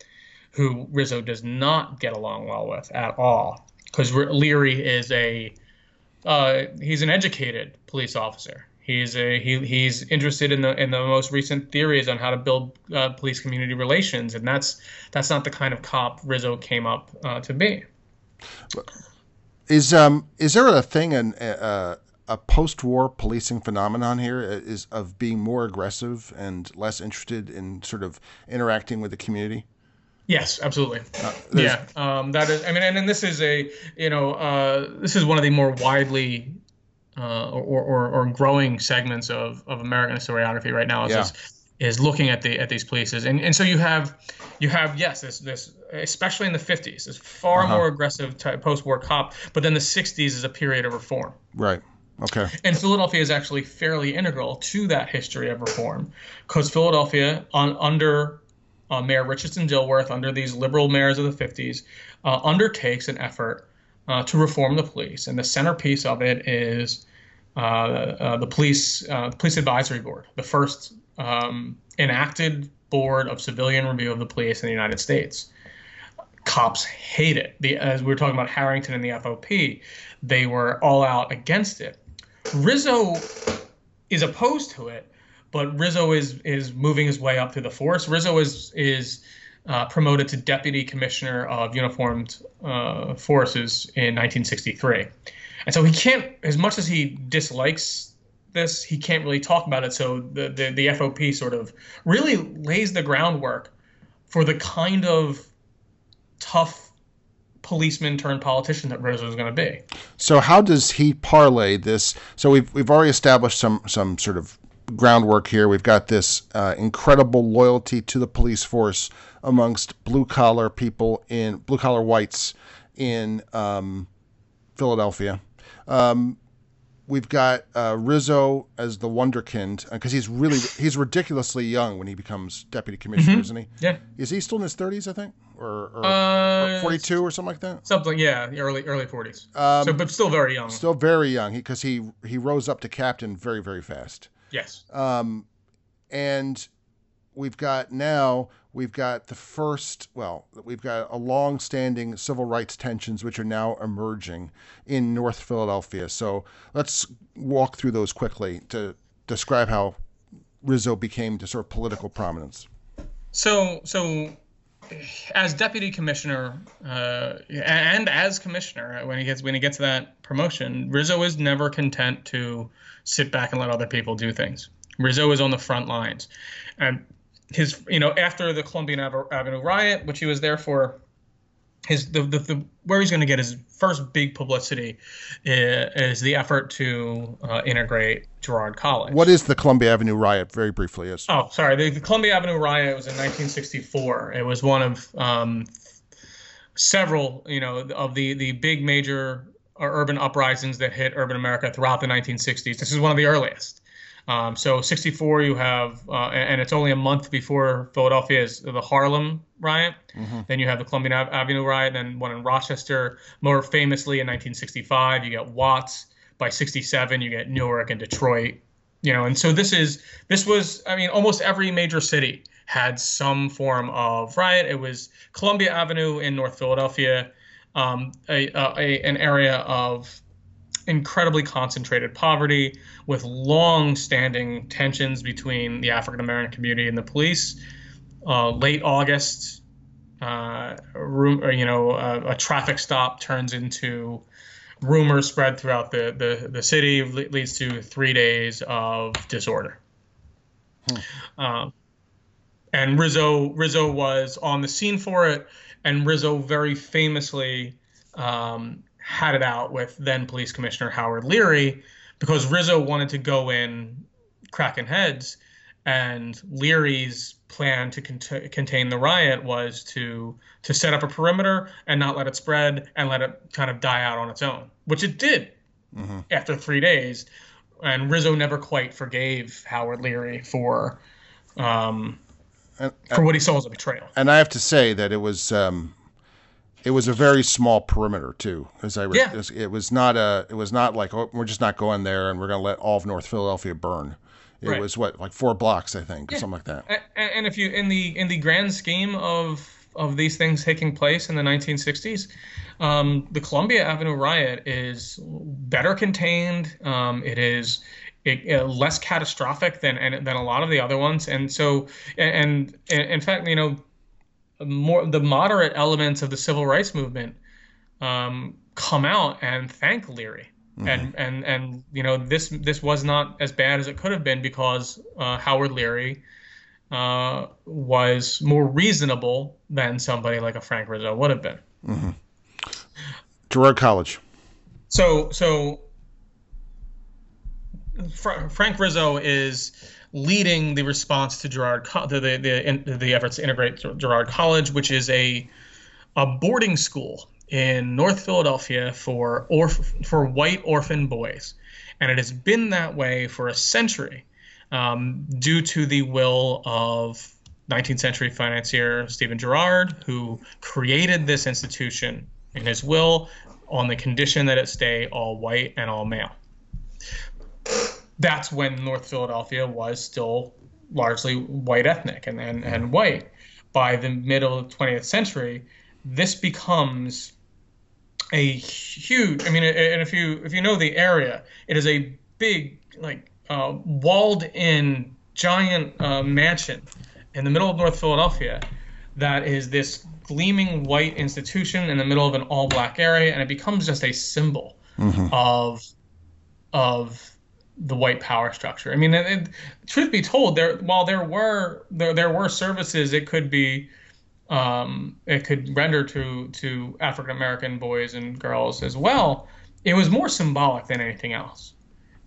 who Rizzo does not get along well with at all, because Leary is a uh, he's an educated police officer. He's a he, he's interested in the in the most recent theories on how to build uh, police community relations, and that's that's not the kind of cop Rizzo came up uh, to be. Is um is there a thing in uh, a post-war policing phenomenon here uh, of being more aggressive and less interested in sort of interacting with the community. Yes, absolutely. Uh, yeah, um, that is. I mean, and, and this is a you know uh, this is one of the more widely uh, or, or, or growing segments of, of American historiography right now. Is, yeah. is looking at the at these places, and and so you have you have yes this this especially in the 50s this far uh-huh. more aggressive post-war cop, but then the 60s is a period of reform. Right Okay. And Philadelphia is actually fairly integral to that history of reform because Philadelphia, on, under uh, Mayor Richardson Dilworth, under these liberal mayors of the 50s, uh, undertakes an effort uh, to reform the police. And the centerpiece of it is uh, uh, the police uh, police advisory board, the first um, enacted board of civilian review of the police in the United States. Cops hate it. The, as we were talking about Harrington and the FOP, they were all out against it. Rizzo is opposed to it, but Rizzo is is moving his way up through the force. Rizzo is is uh, promoted to deputy commissioner of uniformed uh, forces in 1963, and so he can't, as much as he dislikes this, he can't really talk about it. So the the, the FOP sort of really lays the groundwork for the kind of tough policeman turned politician that Rizzo is going to be. So how does he parlay this? So we've we've already established some some sort of groundwork here. We've got this uh, incredible loyalty to the police force amongst blue collar people in blue collar whites in um, Philadelphia. Um, we've got uh, Rizzo as the wunderkind because he's really he's ridiculously young when he becomes deputy commissioner, Mm-hmm. isn't he? Yeah. Is he still in his thirties? I think, or, or, Uh, forty-two or something like that. Something, yeah, early early 40s. Um, so, but still very young. Still very young because he he rose up to captain very very fast. yes. Um, and we've got now we've got the first well we've got a long-standing civil rights tensions which are now emerging in north philadelphia so let's walk through those quickly to describe how rizzo became to sort of political prominence So, so as deputy commissioner uh, and as commissioner, when he gets when he gets that promotion, Rizzo is never content to sit back and let other people do things. Rizzo is on the front lines, and his you know after the Columbian Ave- Avenue riot, which he was there for, his the, the, the where he's going to get his first big publicity is, is the effort to uh, integrate Girard College. what is the columbia avenue riot very briefly is Oh, sorry. The, the Columbia Avenue riot was in 1964. It was one of um, several, you know, of the the big major uh, urban uprisings that hit urban America throughout the 1960s. This is one of the earliest. Um, so 64, you have, uh, and it's only a month before Philadelphia is the Harlem riot. Then you have the Columbia Avenue riot, then one in Rochester. More famously, in 1965, you get Watts. By 67, you get Newark and Detroit you know and so this is this was i mean almost every major city had some form of riot it was columbia avenue in north philadelphia um, a, a, an area of incredibly concentrated poverty with long-standing tensions between the african american community and the police uh, late august uh, room, or, you know, a, a traffic stop turns into rumors spread throughout the, the, the city le- leads to three days of disorder. Um, and Rizzo Rizzo was on the scene for it, and Rizzo very famously um, had it out with then Police Commissioner Howard Leary because Rizzo wanted to go in cracking heads, and Leary's plan to cont- contain the riot was to to set up a perimeter and not let it spread and let it kind of die out on its own, which it did after three days. And Rizzo never quite forgave Howard Leary for um, and, for what he saw as a betrayal. and i have to say that it was um, it was a very small perimeter too as i re- Yeah. it was not a it was not like oh, we're just not going there and we're going to let all of north philadelphia burn it Right. was what like four blocks i think or something like that and if you in the in the grand scheme of of these things taking place in the 1960s um, the columbia avenue riot is better contained um, it is it, uh, less catastrophic than than a lot of the other ones and so and, and in fact you know more the moderate elements of the civil rights movement um, come out and thank Leary. And, and and you know this this was not as bad as it could have been because uh, Howard Leary uh, was more reasonable than somebody like a Frank Rizzo would have been. girard college So so Fra- Frank Rizzo is leading the response to Girard the the in, the efforts to integrate Girard College, which is a a boarding school in North Philadelphia for orph- for white orphan boys. and it has been that way for a century um, due to the will of 19th century financier Stephen Girard, who created this institution in his will on the condition that it stay all white and all male. That's when North Philadelphia was still largely white ethnic and, and, and white. By the middle of the 20th century, this becomes a huge. I mean, and if you if you know the area, it is a big like uh, walled-in giant uh, mansion in the middle of North Philadelphia that is this gleaming white institution in the middle of an all-black area, and it becomes just a symbol mm-hmm. of of the white power structure. I mean, it, truth be told, there while there were there, there were services it could be um, it could render to to African American boys and girls as well. It was more symbolic than anything else,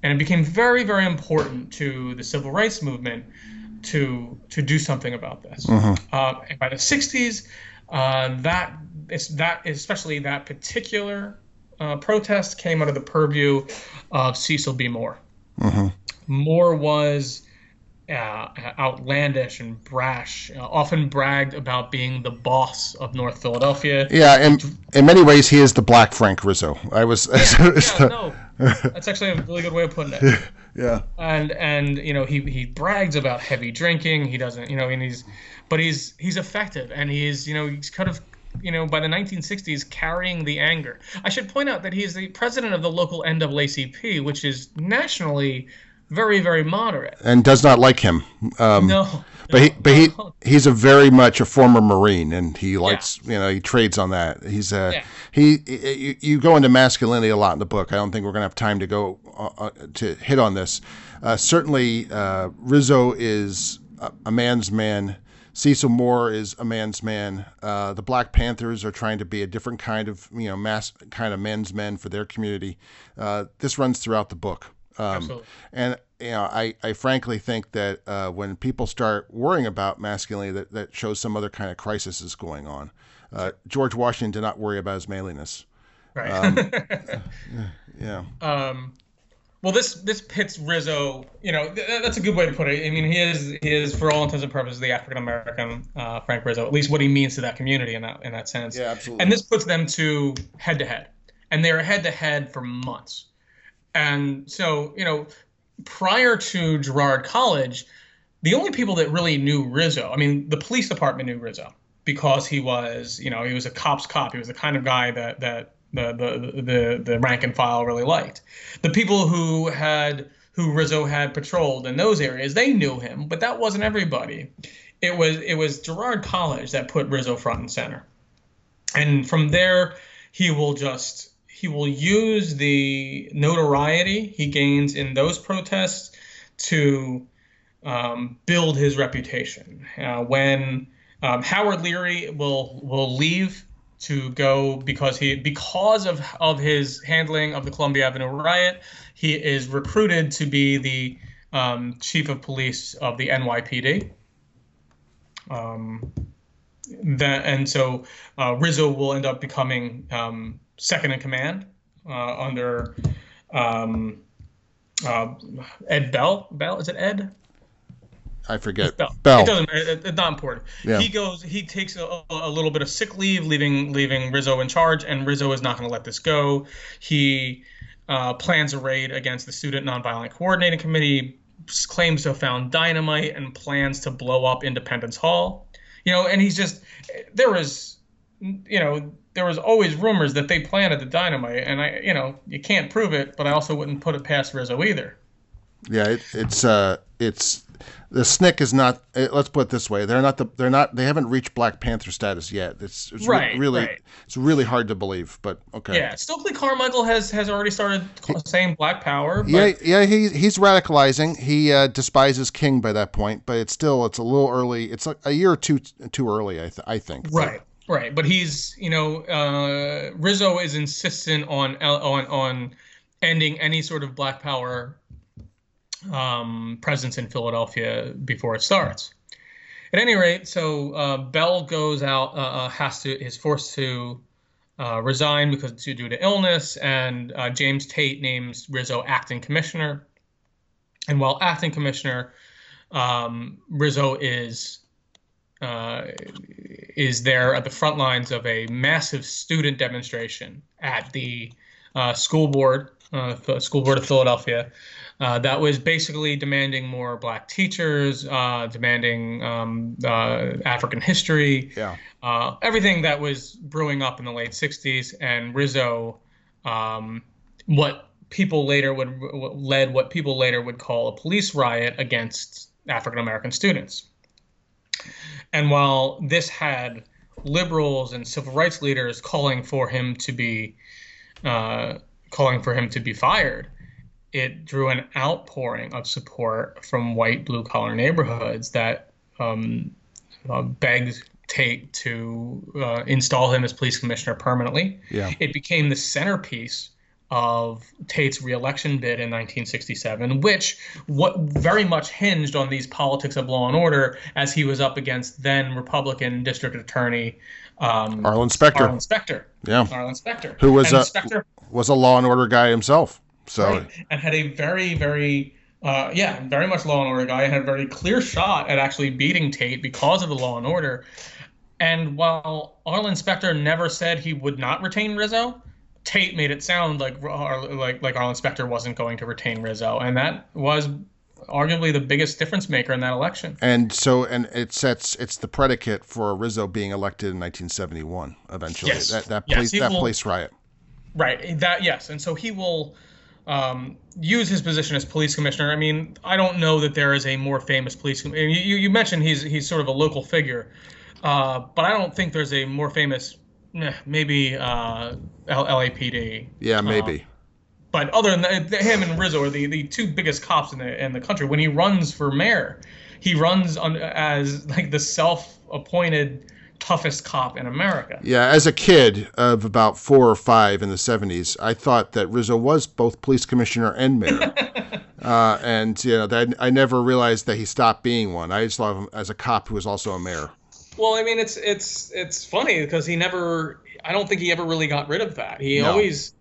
and it became very very important to the civil rights movement to to do something about this. Mm-hmm. Uh, by the '60s, uh, that is that especially that particular uh, protest came out of the purview of Cecil B. Moore. Mm-hmm. Moore was uh, outlandish and brash, uh, often bragged about being the boss of North Philadelphia. Yeah, and in many ways, he is the Black Frank Rizzo. I was. Yeah, yeah no, that's actually a really good way of putting it. Yeah. And and you know he he brags about heavy drinking. He doesn't, you know, and he's, but he's he's effective, and he's you know he's kind of you know, by the 1960s, carrying the anger. I should point out that he is the president of the local NAACP, which is nationally very, very moderate, and does not like him. Um, no, but he, but he, he's a very much a former Marine, and he likes, yeah. you know, he trades on that. He's a yeah. he. You, you, go into masculinity a lot in the book. I don't think we're going to have time to go uh, uh, to hit on this. Uh, certainly, uh, Rizzo is a, a man's man Cecil Moore is a man's man. Uh, the Black Panthers are trying to be a different kind of, you know, mass kind of men's men for their community. Uh, this runs throughout the book. Um, And you know, I, I frankly think that uh, when people start worrying about masculinity, that, that shows some other kind of crisis is going on. Uh, George Washington did not worry about his manliness. Right. Um, yeah. Um, well, this this pits Rizzo. You know, th- that's a good way to put it. I mean, he is he is for all intents and purposes the African American uh, Frank Rizzo. At least what he means to that community in that in that sense. Yeah, absolutely. And this puts them to head to head, and they are head to head for months. And so, you know, prior to Girard College, the only people that really knew Rizzo, I mean, the police department knew Rizzo because he was, you know, he was a cop's cop. He was the kind of guy that that the the the, the rank and file really liked. The people who had who Rizzo had patrolled in those areas, they knew him, but that wasn't everybody. It was it was Girard College that put Rizzo front and center, and from there he will just he will use the notoriety he gains in those protests to um, build his reputation. Uh, when um, Howard Leary will will leave to go because he because of of his handling of the Columbia Avenue riot, he is recruited to be the um, chief of police of the NYPD. Um, that and so uh, Rizzo will end up becoming um, second in command uh, under um, uh, Ed Bell. Bell is it Ed? I forget. Bell. Bell. It doesn't. It, it's not important. Yeah. He goes. He takes a, a, little bit of sick leave, leaving leaving Rizzo in charge, and Rizzo is not going to let this go. He uh, plans a raid against the Student Nonviolent Coordinating Committee, claims to have found dynamite, and plans to blow up Independence Hall. You know, and he's just there was, you know, there was always rumors that they planted the dynamite, and I, you know, you can't prove it, but I also wouldn't put it past Rizzo either. Yeah, it, it's uh, it's the SNCC is not. Eh, let's put it this way: they're not the. They're not. They haven't reached Black Panther status yet. It's, it's right, re- really. Right. It's really hard to believe, but okay. Yeah, Stokely Carmichael has has already started saying Black Power. But... Yeah, yeah, he he's radicalizing. He uh, despises King by that point, but it's still it's a little early. It's like a year or two too early. I th- I think. Right. Right, but he's you know uh, Rizzo is insistent on on on ending any sort of Black Power um, presence in Philadelphia before it starts. At any rate, so uh, Bell goes out, uh, uh has to is forced to uh, resigned because due to illness, and uh, James Tate names Rizzo acting commissioner. And while acting commissioner, um, Rizzo is uh, is there at the front lines of a massive student demonstration at the school board, school board of Philadelphia, uh, that was basically demanding more black teachers, uh, demanding um, uh, African history, Yeah. uh, everything that was brewing up in the late 60s. And Rizzo, um, what people later would led what people later would call a police riot against African American students. And while this had liberals and civil rights leaders calling for him to be uh, calling for him to be fired, it drew an outpouring of support from white blue collar neighborhoods that um, uh, begged Tate to uh, install him as police commissioner permanently. Yeah. It became the centerpiece of Tate's reelection bid in 1967, which what very much hinged on these politics of law and order as he was up against then Republican District Attorney um, Arlen Specter. Arlen Specter. Yeah. Arlen Specter. Who was and a- Specter Was a law and order guy himself. So right, and had a very, very, uh, yeah, very much law and order guy, and had a very clear shot at actually beating Tate because of the law and order. And while Arlen Specter never said he would not retain Rizzo, Tate made it sound like Ar- like like Arlen Specter wasn't going to retain Rizzo, and that was arguably the biggest difference maker in that election. and so and it sets it's the predicate for Rizzo being elected in 1971 eventually. Yes. That that Yes, police that will- police riot. Right. That yes, and so he will um, use his position as police commissioner. I mean, I don't know that there is a more famous police. com- You, you mentioned he's he's sort of a local figure, uh, but I don't think there's a more famous. eh, Maybe uh, L- LAPD. Yeah, maybe. But other than that, him and Rizzo are the, the two biggest cops in the in the country. When he runs for mayor, he runs on, as like the self-appointed toughest cop in America. Yeah, as a kid of about four or five in the 70s, I thought that Rizzo was both police commissioner and mayor. uh, and, you know, that I never realized that he stopped being one. I just thought of him as a cop who was also a mayor. Well, I mean, it's it's it's funny because he never. I don't think he ever really got rid of that. He No. always.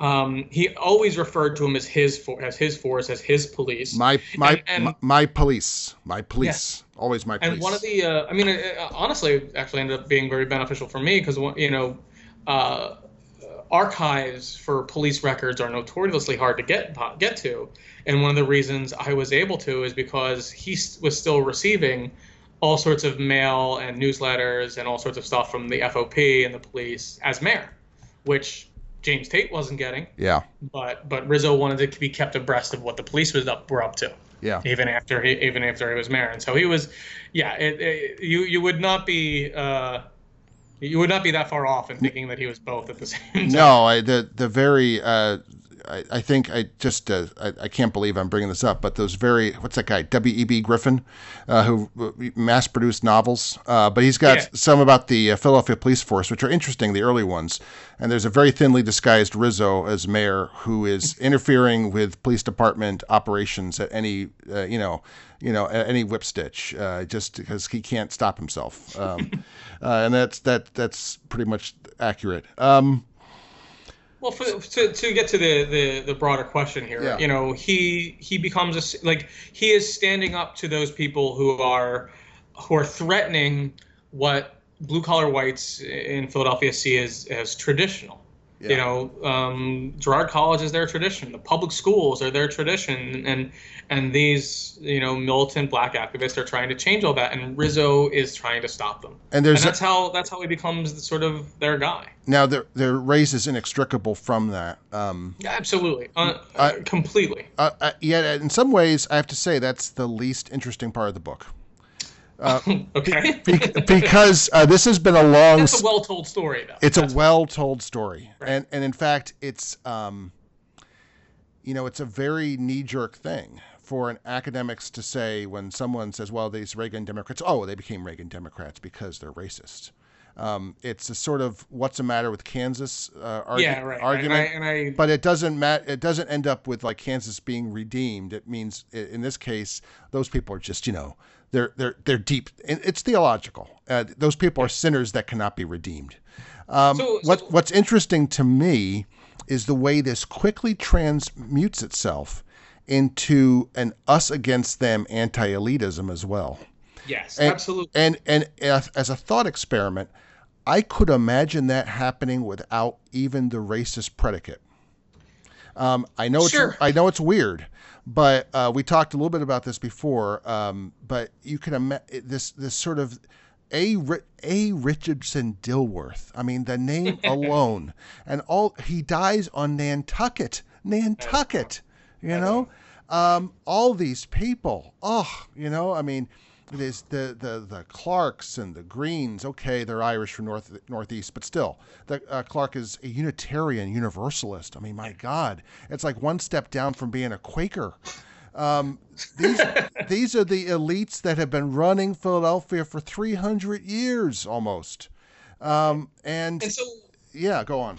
Um, he always referred to him as his for, as his force as his police. My my And- and- my, my police, my police, always my police. and one of the, uh, I mean, it, uh, honestly, it actually ended up being very beneficial for me because you know, uh, archives for police records are notoriously hard to get get to, and one of the reasons I was able to is because he was still receiving all sorts of mail and newsletters and all sorts of stuff from the FOP and the police as mayor, which James Tate wasn't getting, yeah, but but Rizzo wanted to be kept abreast of what the police was up were up to yeah, even after he even after he was mayor. And so he was, yeah. It, it, you you would not be uh, you would not be that far off in thinking that he was both at the same time. No, I, the the very uh, I, I think I just uh, I, I can't believe I'm bringing this up, but those very what's that guy W. E. B. Griffin, uh, who mass produced novels, uh, but he's got Yeah. some about the uh, Philadelphia Police Force, which are interesting, the early ones. And there's a very thinly disguised Rizzo as mayor who is interfering with police department operations at any uh, you know you know at any whip stitch, uh, just because he can't stop himself. Um, uh, and that's that that's pretty much accurate. Um, Well, for, to, to get to the, the, the broader question here, Yeah. you know, he he becomes a like he is standing up to those people who are who are threatening what blue collar whites in Philadelphia see as as traditional. You know, um, Girard College is their tradition. The public schools are their tradition, and and these you know militant black activists are trying to change all that, and Rizzo is trying to stop them. and And there's that's how that's how he becomes sort of their guy. now their their race is inextricable from that. Um, Yeah, absolutely, uh, I- completely. uh, uh, yet in some ways, I have to say that's the least interesting part of the book Okay, Be- because uh, this has been a long. that's a well-told story, though. it's a well-told story, and and in fact, it's um, you know, it's a very knee-jerk thing for an academics to say when someone says, "Well, these Reagan Democrats, oh, they became Reagan Democrats because they're racist." Um, it's a sort of what's the matter with Kansas uh, argu- yeah, right. argument. And I, and I but it doesn't mat- it doesn't end up with like Kansas being redeemed. It means in this case those people are just, you know, they're they're they're deep. It's theological. Uh, those people are sinners that cannot be redeemed. Um, so, so, what what's interesting to me is the way this quickly transmutes itself into an us against them anti-elitism as well. Yes, and, absolutely. And and as, as a thought experiment, I could imagine that happening without even the racist predicate. Um, I know sure. it's I know it's weird, but uh, we talked a little bit about this before. Um, but you can imagine this this sort of a a Richardson Dilworth. I mean, the name alone, and all he dies on Nantucket, Nantucket. You know, um, all these people. Oh, you know, I mean, there's the, the the Clarks and the Greens. Okay, they're Irish from north northeast, but still, the uh, Clark is a Unitarian Universalist. I mean, my God, it's like one step down from being a Quaker. Um, these these are the elites that have been running Philadelphia for 300 years almost. Um, and, and so, yeah, go on.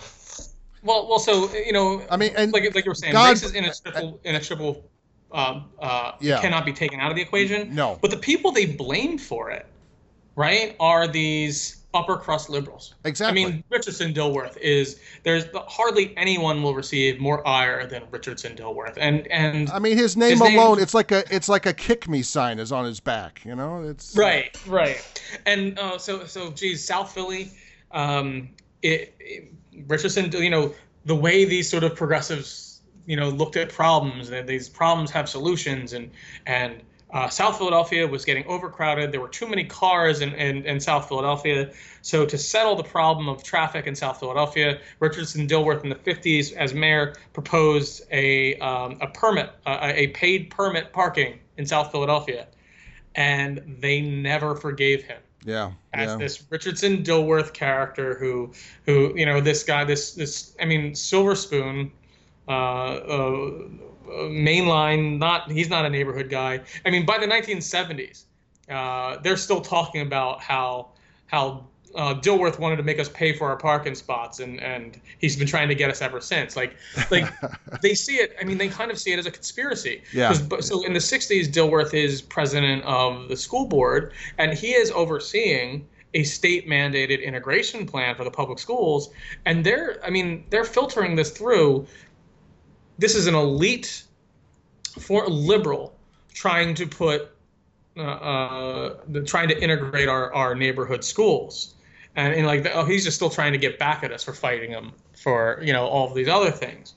Well, well, so you know, I mean, and like like you were saying, God, race is inextricable, inextricable um, uh, yeah. cannot be taken out of the equation. No. But the people they blame for it, right, are these upper crust liberals. Exactly. I mean, Richardson Dilworth is there's hardly anyone will receive more ire than Richardson Dilworth, and and I mean his name his alone, name, it's like a it's like a kick me sign is on his back. You know, it's right, right, and uh, so so geez, South Philly, um, it, it Richardson, you know, the way these sort of progressives you know looked at problems that these problems have solutions and and uh, South Philadelphia was getting overcrowded. There were too many cars in, in, in, South Philadelphia. So, to settle the problem of traffic in South Philadelphia, Richardson Dilworth in the 50s, as mayor, proposed a, um, a permit, uh, a paid permit parking in South Philadelphia. And they never forgave him. Yeah. As yeah. this Richardson Dilworth character who, who, you know, this guy, this, this, I mean, Silver Spoon mainline. Not he's not a neighborhood guy. I mean, by the 1970s, uh, they're still talking about how how uh, Dilworth wanted to make us pay for our parking spots, and and he's been trying to get us ever since. Like like they see it. I mean, they kind of see it as a conspiracy. Yeah. So in the '60s, Dilworth is president of the school board, and he is overseeing a state mandated integration plan for the public schools and they're i mean they're filtering this through this is an elite for liberal trying to put uh, uh, trying to integrate our, our neighborhood schools. And, and like oh he's just still trying to get back at us for fighting him for you know all of these other things.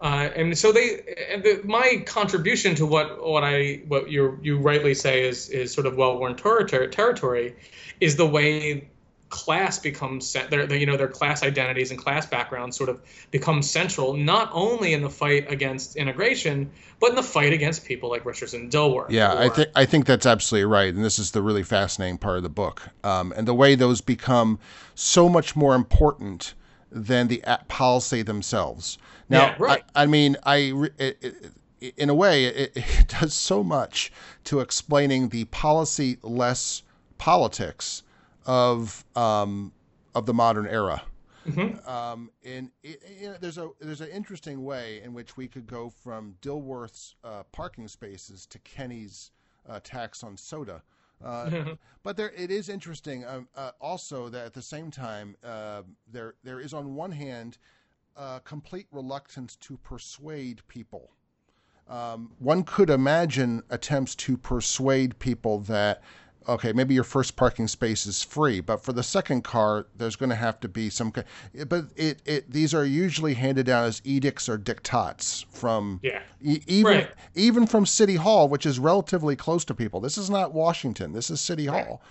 Uh, and so they the, my contribution to what what I what you you rightly say is is sort of well worn ter- territory is the way class becomes their, their, you know their class identities and class backgrounds sort of become central not only in the fight against integration but in the fight against people like Richardson Dilworth. Yeah, or, I think I think that's absolutely right, and this is the really fascinating part of the book, um, and the way those become so much more important than the policy themselves. Now, yeah, right. I, I mean, I. It, it, in a way, it, it does so much to explaining the policy less politics of um, of the modern era. Mm-hmm. Um, and it, you know, there's a there's an interesting way in which we could go from Dilworth's uh, parking spaces to Kenney's uh, tax on soda. Uh, mm-hmm. But there, it is interesting um, uh, also that at the same time uh, there there is on one hand a complete reluctance to persuade people. Um, one could imagine attempts to persuade people that okay, maybe your first parking space is free, but for the second car, there's going to have to be some. But it, it these are usually handed down as edicts or diktats from yeah. E- even right. even from City Hall, which is relatively close to people. This is not Washington. This is City right. Hall.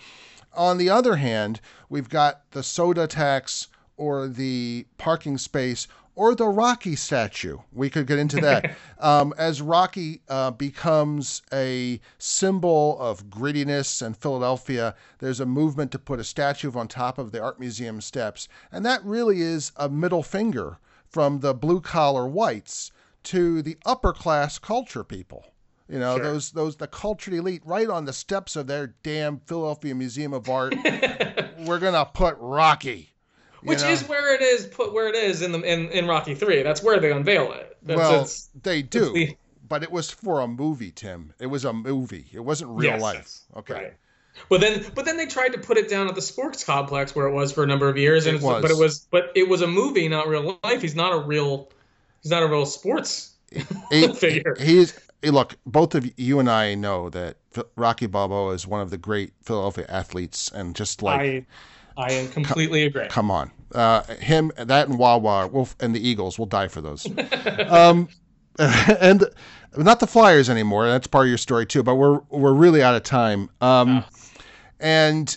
On the other hand, we've got the soda tax or the parking space or the Rocky statue. We could get into that. um, as Rocky uh, becomes a symbol of grittiness and Philadelphia, there's a movement to put a statue on top of the Art Museum steps. And that really is a middle finger from the blue collar whites to the upper class culture people. You know, sure. those those the cultured elite right on the steps of their damn Philadelphia Museum of Art. we're gonna put Rocky which know? is where it is put where it is in the in, in Rocky Three. That's where they unveil it. That's, well, they do. The, but it was for a movie, Tim. It was a movie. It wasn't real Yes, life. yes, Okay. Right. But then, but then they tried to put it down at the sports complex where it was for a number of years, and It was. but it was, but it was a movie, not real life. He's not a real, he's not a real sports He, figure. he's hey, look. Both of you and I know that Rocky Balboa is one of the great Philadelphia athletes, and just like I, I am completely agree. Come on, uh, him, that, and Wawa, Wolf, and the Eagles will die for those. um, and not the Flyers anymore. That's part of your story too. But we're we're really out of time. Um, and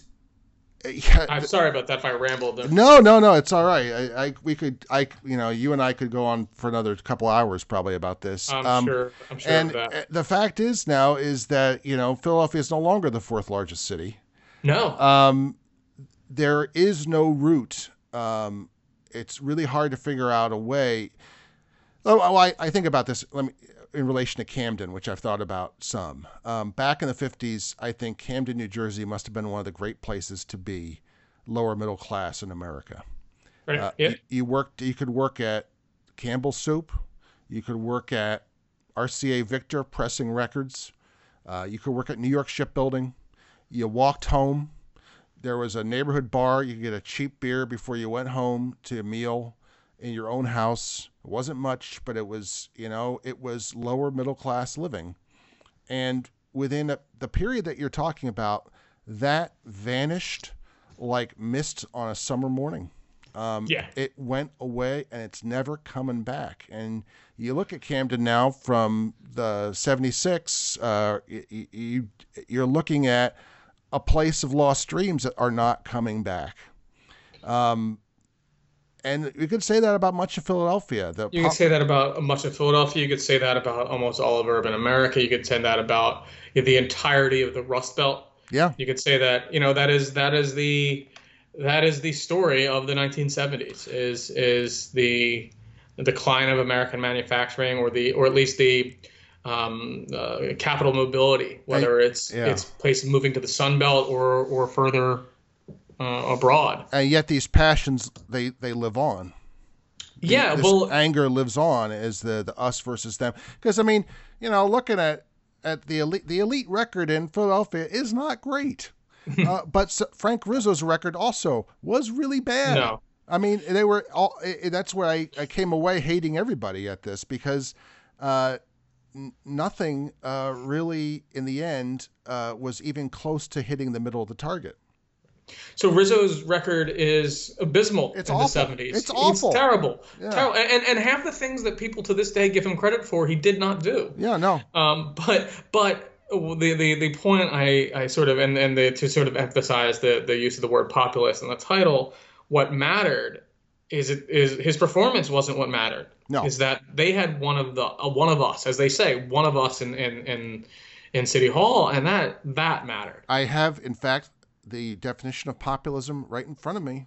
yeah, I'm sorry about that if I rambled. There. no, no, no, it's all right. I, I, we could, I, you know, you and I could go on for another couple hours probably about this. I'm Um, sure. I'm sure And of that. uh, the fact is now is that you know Philadelphia is no longer the fourth largest city. No. Um, there is no route. Um, it's really hard to figure out a way. Oh, oh, I, I think about this. Let me in relation to Camden, which I've thought about some. Um, back in the '50s, I think Camden, New Jersey, must have been one of the great places to be, lower middle class in America. right. Uh, yeah. you, you worked. You could work at Campbell Soup. You could work at RCA Victor pressing records. Uh, you could work at New York Shipbuilding. You walked home. There was a neighborhood bar. You could get a cheap beer before you went home to a meal in your own house. It wasn't much, but it was, you know, it was lower middle class living. And within a, the period that you're talking about, that vanished like mist on a summer morning. Um, Yeah. It went away and it's never coming back. And you look at Camden now from the 76, uh, you, you, you're looking at a place of lost dreams that are not coming back. Um, and you could say that about much of Philadelphia. The You pop- could say that about much of Philadelphia. You could say that about almost all of urban America. You could say that about the entirety of the Rust Belt. yeah, You could say that you know that is that is the that is the story of the 1970s. Is is the, the decline of American manufacturing, or the or at least the um, uh, capital mobility, whether it's yeah. it's places moving to the Sun Belt or or further uh, abroad. and yet these passions they they live on. Yeah, this well, anger lives on as the the us versus them. Because I mean, you know, looking at at the elite the elite record in Philadelphia is not great. uh, but Frank Rizzo's record also was really bad. no. I mean, they were all. i that's where I, I came away hating everybody at this because uh, nothing uh, really in the end uh, was even close to hitting the middle of the target. So Rizzo's record is abysmal It's in awful. the 70s. It's awful. terrible. Yeah. Terrible. And, and half the things that people to this day give him credit for, he did not do. Yeah, no, Um, but but the, the, the point I, I sort of and, and the, to sort of emphasize the, the use of the word populist in the title, what mattered is it is his performance wasn't what mattered. No. Is that they had one of the uh, one of us, as they say, one of us in in in, in City Hall, and that that mattered. I have, in fact, the definition of populism right in front of me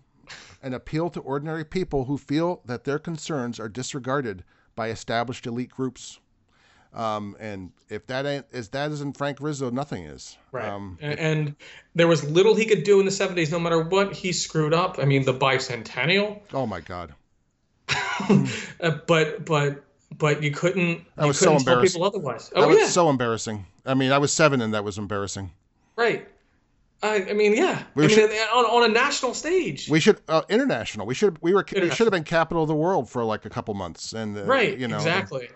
an appeal to ordinary people who feel that their concerns are disregarded by established elite groups. Um, and if that ain't, as that isn't Frank Rizzo, nothing is. Right. Um, and, and there was little he could do in the 70s, no matter what he screwed up. I mean, the bicentennial, oh my God. uh, but but but you couldn't. That you was so couldn't tell embarrassing. people otherwise. Oh That was yeah, so embarrassing. I mean, I was seven and that was embarrassing. right. I, I mean, yeah. We I mean, should- on, on a national stage. We should uh, international. We should we were we should have been capital of the world for like a couple months, and uh, right. you know, exactly.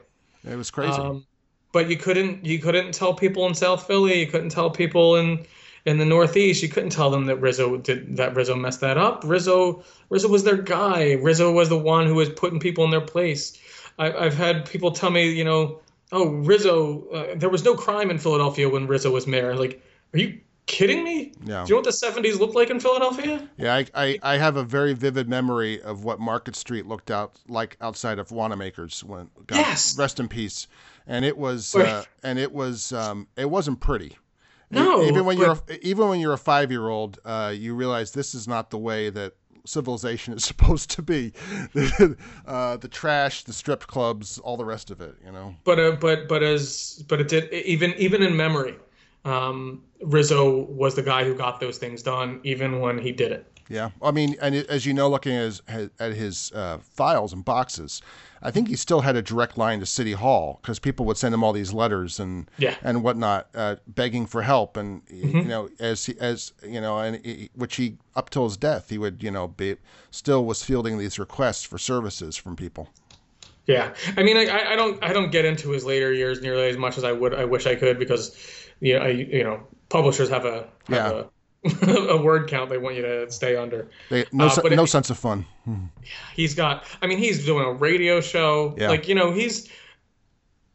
It was crazy. Um, but you couldn't you couldn't tell people in South Philly, you couldn't tell people in in the Northeast, you couldn't tell them that Rizzo did that Rizzo messed that up. Rizzo Rizzo was their guy. Rizzo was the one who was putting people in their place. I, I've had people tell me, you know, oh Rizzo, uh, there was no crime in Philadelphia when Rizzo was mayor. Like, are you kidding me? Yeah. Do you know what the '70s looked like in Philadelphia? Yeah, I, I, I have a very vivid memory of what Market Street looked out like outside of Wanamaker's when God, Yes. rest in peace. And it was uh, and it was um, it wasn't pretty. No, even when but- you're even when you're a five year old, uh, you realize this is not the way that civilization is supposed to be. uh, the trash, the strip clubs, all the rest of it. You know. but uh, but but as but it did even even in memory, um, Rizzo was the guy who got those things done, even when he did it. Yeah, I mean, and as you know, looking at his, at his uh, files and boxes, I think he still had a direct line to City Hall because people would send him all these letters and yeah. and whatnot, uh, begging for help, and mm-hmm. you know, as he, as you know, and he, which he up till his death, he would you know be still was fielding these requests for services from people. Yeah, I mean, I, I don't I don't get into his later years nearly as much as I would I wish I could because you know, I, you know publishers have a have yeah. a a word count they want you to stay under. They, no, uh, no sense of fun. He's got. I mean, he's doing a radio show. Yeah. Like you know, he's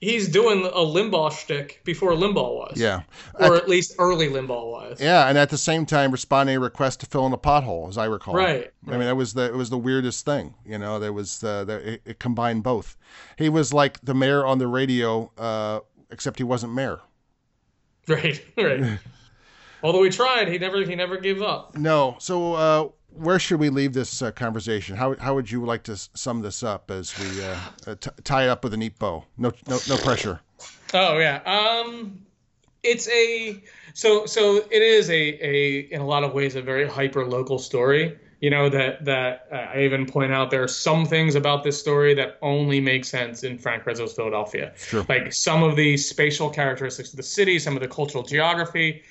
he's doing a Limbaugh shtick before Limbaugh was. Yeah, or at, at least early Limbaugh was. Yeah, and at the same time responding to request to fill in a pothole, as I recall. Right. I mean, that was the it was the weirdest thing. You know, there was uh, the, it, it, combined both. He was like the mayor on the radio, uh, except he wasn't mayor. Right. Right. Although he tried, he never he never gave up. No. So uh, where should we leave this uh, conversation? How how would you like to sum this up as we uh, uh, t- tie it up with a neat bow? No no no pressure. Oh yeah. Um, it's a so so it is a a in a lot of ways a very hyper local story. You know that that uh, I even point out there are some things about this story that only make sense in Frank Rizzo's Philadelphia. Sure. Like some of the spatial characteristics of the city, some of the cultural geography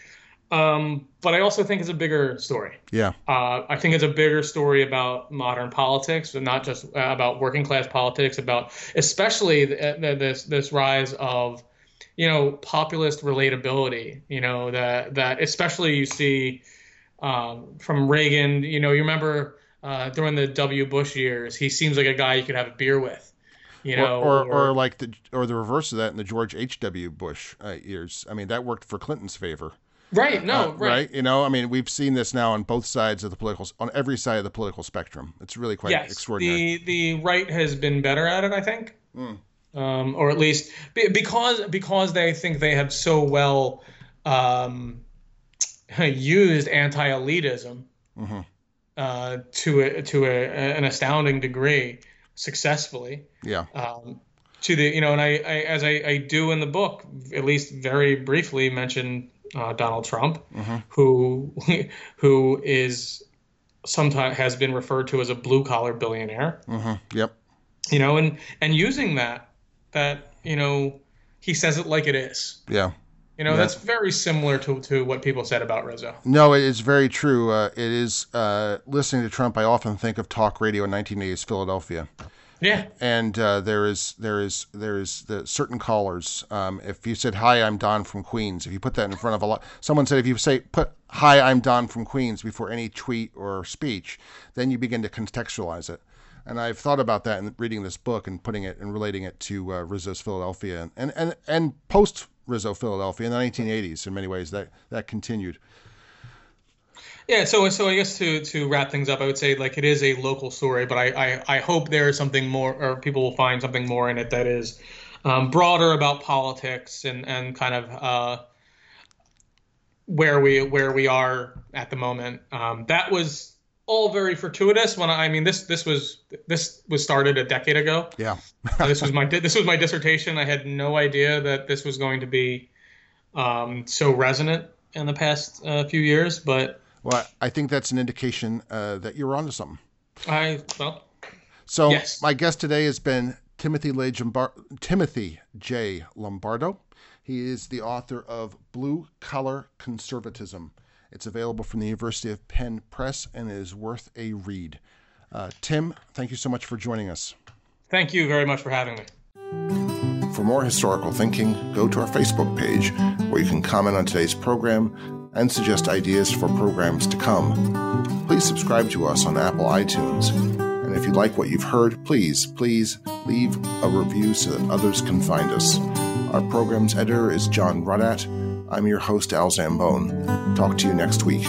um, but I also think it's a bigger story. Yeah. Uh, I think it's a bigger story about modern politics, and not just uh, about working class politics, about especially the, the, this this rise of, you know, populist relatability. You know that that especially you see um, from Reagan. You know, you remember uh, during the W. Bush years, he seems like a guy you could have a beer with. You know, or, or, or like the or the reverse of that in the George H. W. Bush uh, years. I mean, that worked for Clinton's favor. Right. No. Uh, right. right. You know, I mean, we've seen this now on both sides of the political, on every side of the political spectrum. It's really quite yes, extraordinary. The the right has been better at it, I think, mm. um, or at least because because they think they have so well um, used anti-elitism mm-hmm. uh, to a, to a, an astounding degree successfully. Yeah. Um, to the you know, and I, I as I, I do in the book, at least very briefly mention uh, Donald Trump, mm-hmm. who who is sometimes has been referred to as a blue collar billionaire. Mm-hmm. Yep. You know, and and using that that you know he says it like it is. Yeah. You know, yeah. that's very similar to, to what people said about Rizzo. No, it is very true. Uh, it is uh, listening to Trump. I often think of talk radio in 1980s Philadelphia. Yeah. And uh, there is there is there is the certain callers. Um, if you said hi, I'm Don from Queens. If you put that in front of a lot, someone said if you say put hi, I'm Don from Queens before any tweet or speech, then you begin to contextualize it. And I've thought about that in reading this book and putting it and relating it to uh, Rizzo's Philadelphia and and and post Rizzo Philadelphia in the 1980s. In many ways, that that continued. Yeah, so so I guess to to wrap things up, I would say like it is a local story, but I I, I hope there is something more, or people will find something more in it that is um, broader about politics and and kind of uh, where we where we are at the moment. Um, that was all very fortuitous. When I, I mean this this was this was started a decade ago. Yeah, this was my this was my dissertation. I had no idea that this was going to be um, so resonant in the past uh, few years, but well, I think that's an indication uh, that you're onto something. I well. So yes. my guest today has been Timothy, Timothy J. Lombardo. He is the author of Blue Collar Conservatism. It's available from the University of Penn Press and is worth a read. Uh, Tim, thank you so much for joining us. Thank you very much for having me. For more historical thinking, go to our Facebook page where you can comment on today's program and suggest ideas for programs to come. Please subscribe to us on Apple iTunes. And if you like what you've heard, please, please leave a review so that others can find us. Our program's editor is John Rudat. I'm your host, Al Zambone. Talk to you next week.